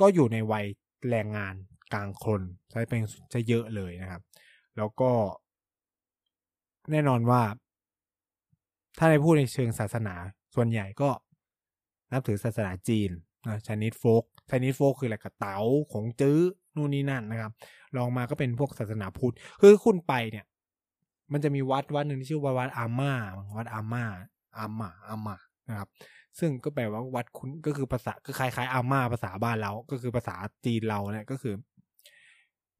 ก็อยู่ในวัยแรงงานกลางคนใช้เป็นจะเยอะเลยนะครับ แล้วก็ แน่นอนว่า ถ้าในพูดในเชิงศาสนา ส่วนใหญ่ก็นับถือศาสนาจีนนะชนิดโฟกชนิดโฟกคืออะไรกระเต๋าของจื้อนู่นนี่นั่นนะครับลองมาก็เป็นพวกศาสนาพุทธคือคุณไปเนี่ย มันจะมีวัดวัดหนึ่งที่ชื่อว่าวัดอาม่าวัดอาม่าอาม่าอาม่านะครับ ซึ่งก็แปลว่าวัดคุณก็คือภาษาก็คล้ายๆอาม่าภาษาบ้านเรา ก็คือภาษาจีนเราเนี่ยก็คือ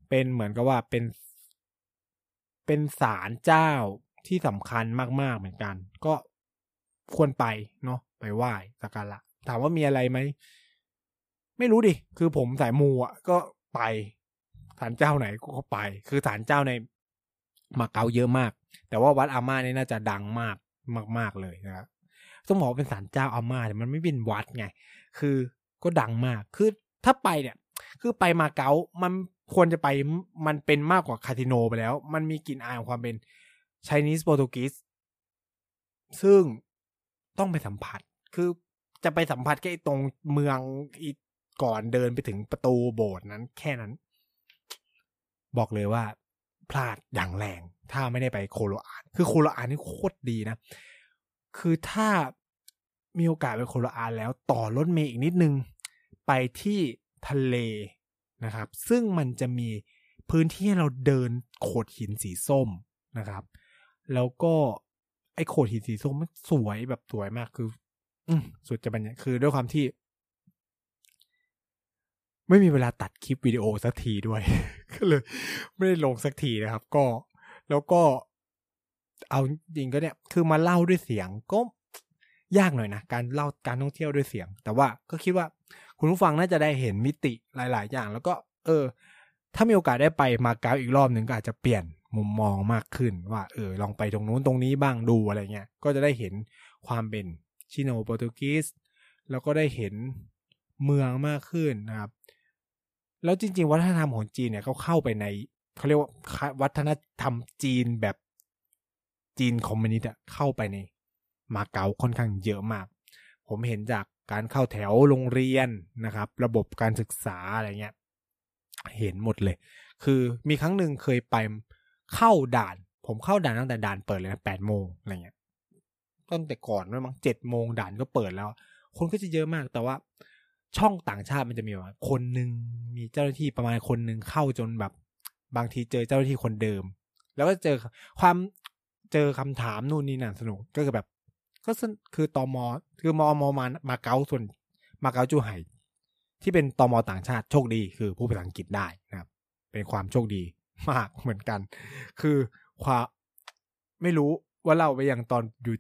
เป็นเหมือนกับว่าเป็น เป็นศาลเจ้าที่สำคัญมากๆเหมือนกัน ก็ ควรไปเนาะไปไหว้สักการะถามว่ามีอะไรไหม ไม่รู้ดิ คือผมสายมูอะก็ไปศาลเจ้าไหนก็ไป คือศาลเจ้าในมาเก๊าเยอะมาก แต่ว่าวัดอาม่าเนี่ยน่าจะดังมากมาก ๆเลยนะครับต้องบอกว่าเป็นศาลเจ้าอาม่าแต่มันไม่เป็นวัดไง คือก็ดังมาก คือถ้าไปเนี่ย คือไปมาเก๊ามันควรจะไปมันเป็นมากกว่าคาสิโนไปแล้ว มันมีกลิ่นอายของความเป็น Chinese Portuguese ซึ่ง ต้องไปสัมผัส คือจะไปสัมผัสแค่ตรงเมืองอีกก่อนเดินไปถึงประตูโบสถ์นั้น แค่นั้น บอกเลยว่า พลาดอย่างแรง ถ้าไม่ได้ไปโคโลอานคือโคโลอานนี่โคตรดีนะ คือถ้ามีโอกาสไปโคโลอานแล้วต่อรถเมย์อีกนิดนึง ไปที่ทะเลนะครับ ซึ่งมันจะมีพื้นที่ให้เราเดินโขดหินสีส้มนะครับ แล้วก็ ไอ้โขดหินสีส้มมันสวยแบบสวยมากคือ อืมสุดจะบรรยายคือด้วยความที่ ไม่มีเวลาตัดคลิปวิดีโอสักทีด้วย ก็เลย ไม่ได้ลงสักทีนะครับ ก็แล้วก็ เอาจริงก็เนี่ย คือมาเล่าด้วยเสียงก็ยากหน่อยนะการเล่าการท่องเที่ยวด้วยเสียง แต่ว่าก็คิดว่า คุณผู้ฟังน่าจะได้เห็นมิติหลาย ๆ อย่าง แล้วก็ เออ ถ้ามีโอกาสได้ไปมาเก๊าอีกรอบหนึ่งก็อาจจะเปลี่ยน มุมมองมากขึ้นว่าเออลองไปตรงนู้นตรงนี้บ้างดูอะไรเงี้ยก็จะได้เห็นความเป็นชิโนโปรตุกีสแล้วก็ได้เห็นเมืองมากขึ้นนะครับ แล้วจริง ๆ วัฒนธรรมของจีนเนี่ยเขาเข้าไปในเขาเรียกว่าวัฒนธรรมจีนแบบจีนคอมมิวนิสต์เข้าไปในมาเก๊าค่อนข้างเยอะมาก ผมเห็นจากการเข้าแถวโรงเรียนนะครับ ระบบการศึกษาอะไรเงี้ย เห็นหมดเลย คือมีครั้งหนึ่งเคยไป เข้าด่าน ผมเข้าด่านตั้งแต่ด่านเปิดเลยนะแปดโมงอะไรเงี้ยตั้งแต่ก่อนด้วยมั้งเจ็ดโมงด่านก็เปิดแล้ว คนก็จะเยอะมากแต่ว่า ช่องต่างชาติมันจะมีว่าคนหนึ่งมีเจ้าหน้าที่ประมาณคนหนึ่งเข้าจนแบบ บางทีเจอเจ้าหน้าที่คนเดิม แล้วก็เจอความเจอคำถามนู่นนี่นั่นสนุกก็คือแบบ ก็คือตอมอคือมอมอมามาเก๊าส่วนมาเก๊าจูไห่ที่เป็นตอมอต่างชาติโชคดีคือผู้ภาษาอังกฤษได้นะครับ เป็นความโชคดี มากเหมือนกัน คือความไม่รู้ว่าเล่าไปยังตอนอยู่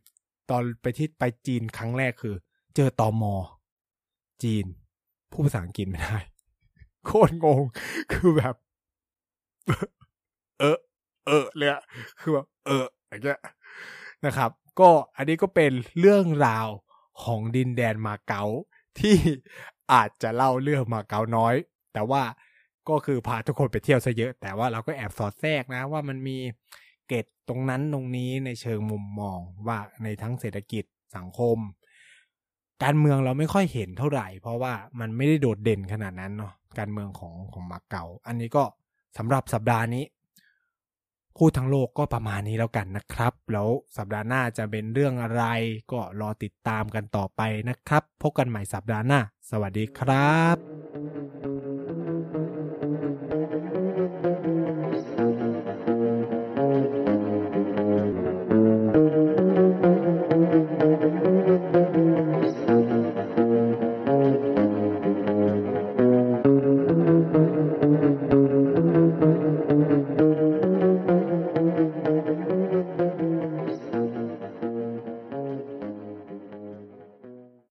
ตอนไปที่ไปจีนครั้งแรกคือ เจอตอมอ จีนผู้ภาษาอังกฤษไม่ได้ โคตรงง คือแบบ เออ เออเลยอะคือแบบเอออย่างเงี้ยนะครับ ก็อันนี้ก็เป็นเรื่องราวของดินแดนมาเก๊าที่อาจจะเล่าเรื่องมาเก๊าน้อย แต่ว่า ก็คือพาทุกคนไปเที่ยวซะเยอะ แต่ว่าเราก็แอบสอดแทรกนะว่ามันมีเกตตรงนั้นตรงนี้ในเชิงมุมมองว่าในทั้งเศรษฐกิจสังคม การเมืองเราไม่ค่อยเห็นเท่าไหร่ เพราะว่ามันไม่ได้โดดเด่นขนาดนั้นเนาะการเมืองของของมาเก๊าอันนี้ก็สำหรับสัปดาห์นี้พูดทั้งโลกก็ประมาณนี้แล้วกันนะครับ แล้วสัปดาห์หน้าจะเป็นเรื่องอะไร ก็รอติดตามกันต่อไปนะครับ พบกันใหม่สัปดาห์หน้า สวัสดีครับ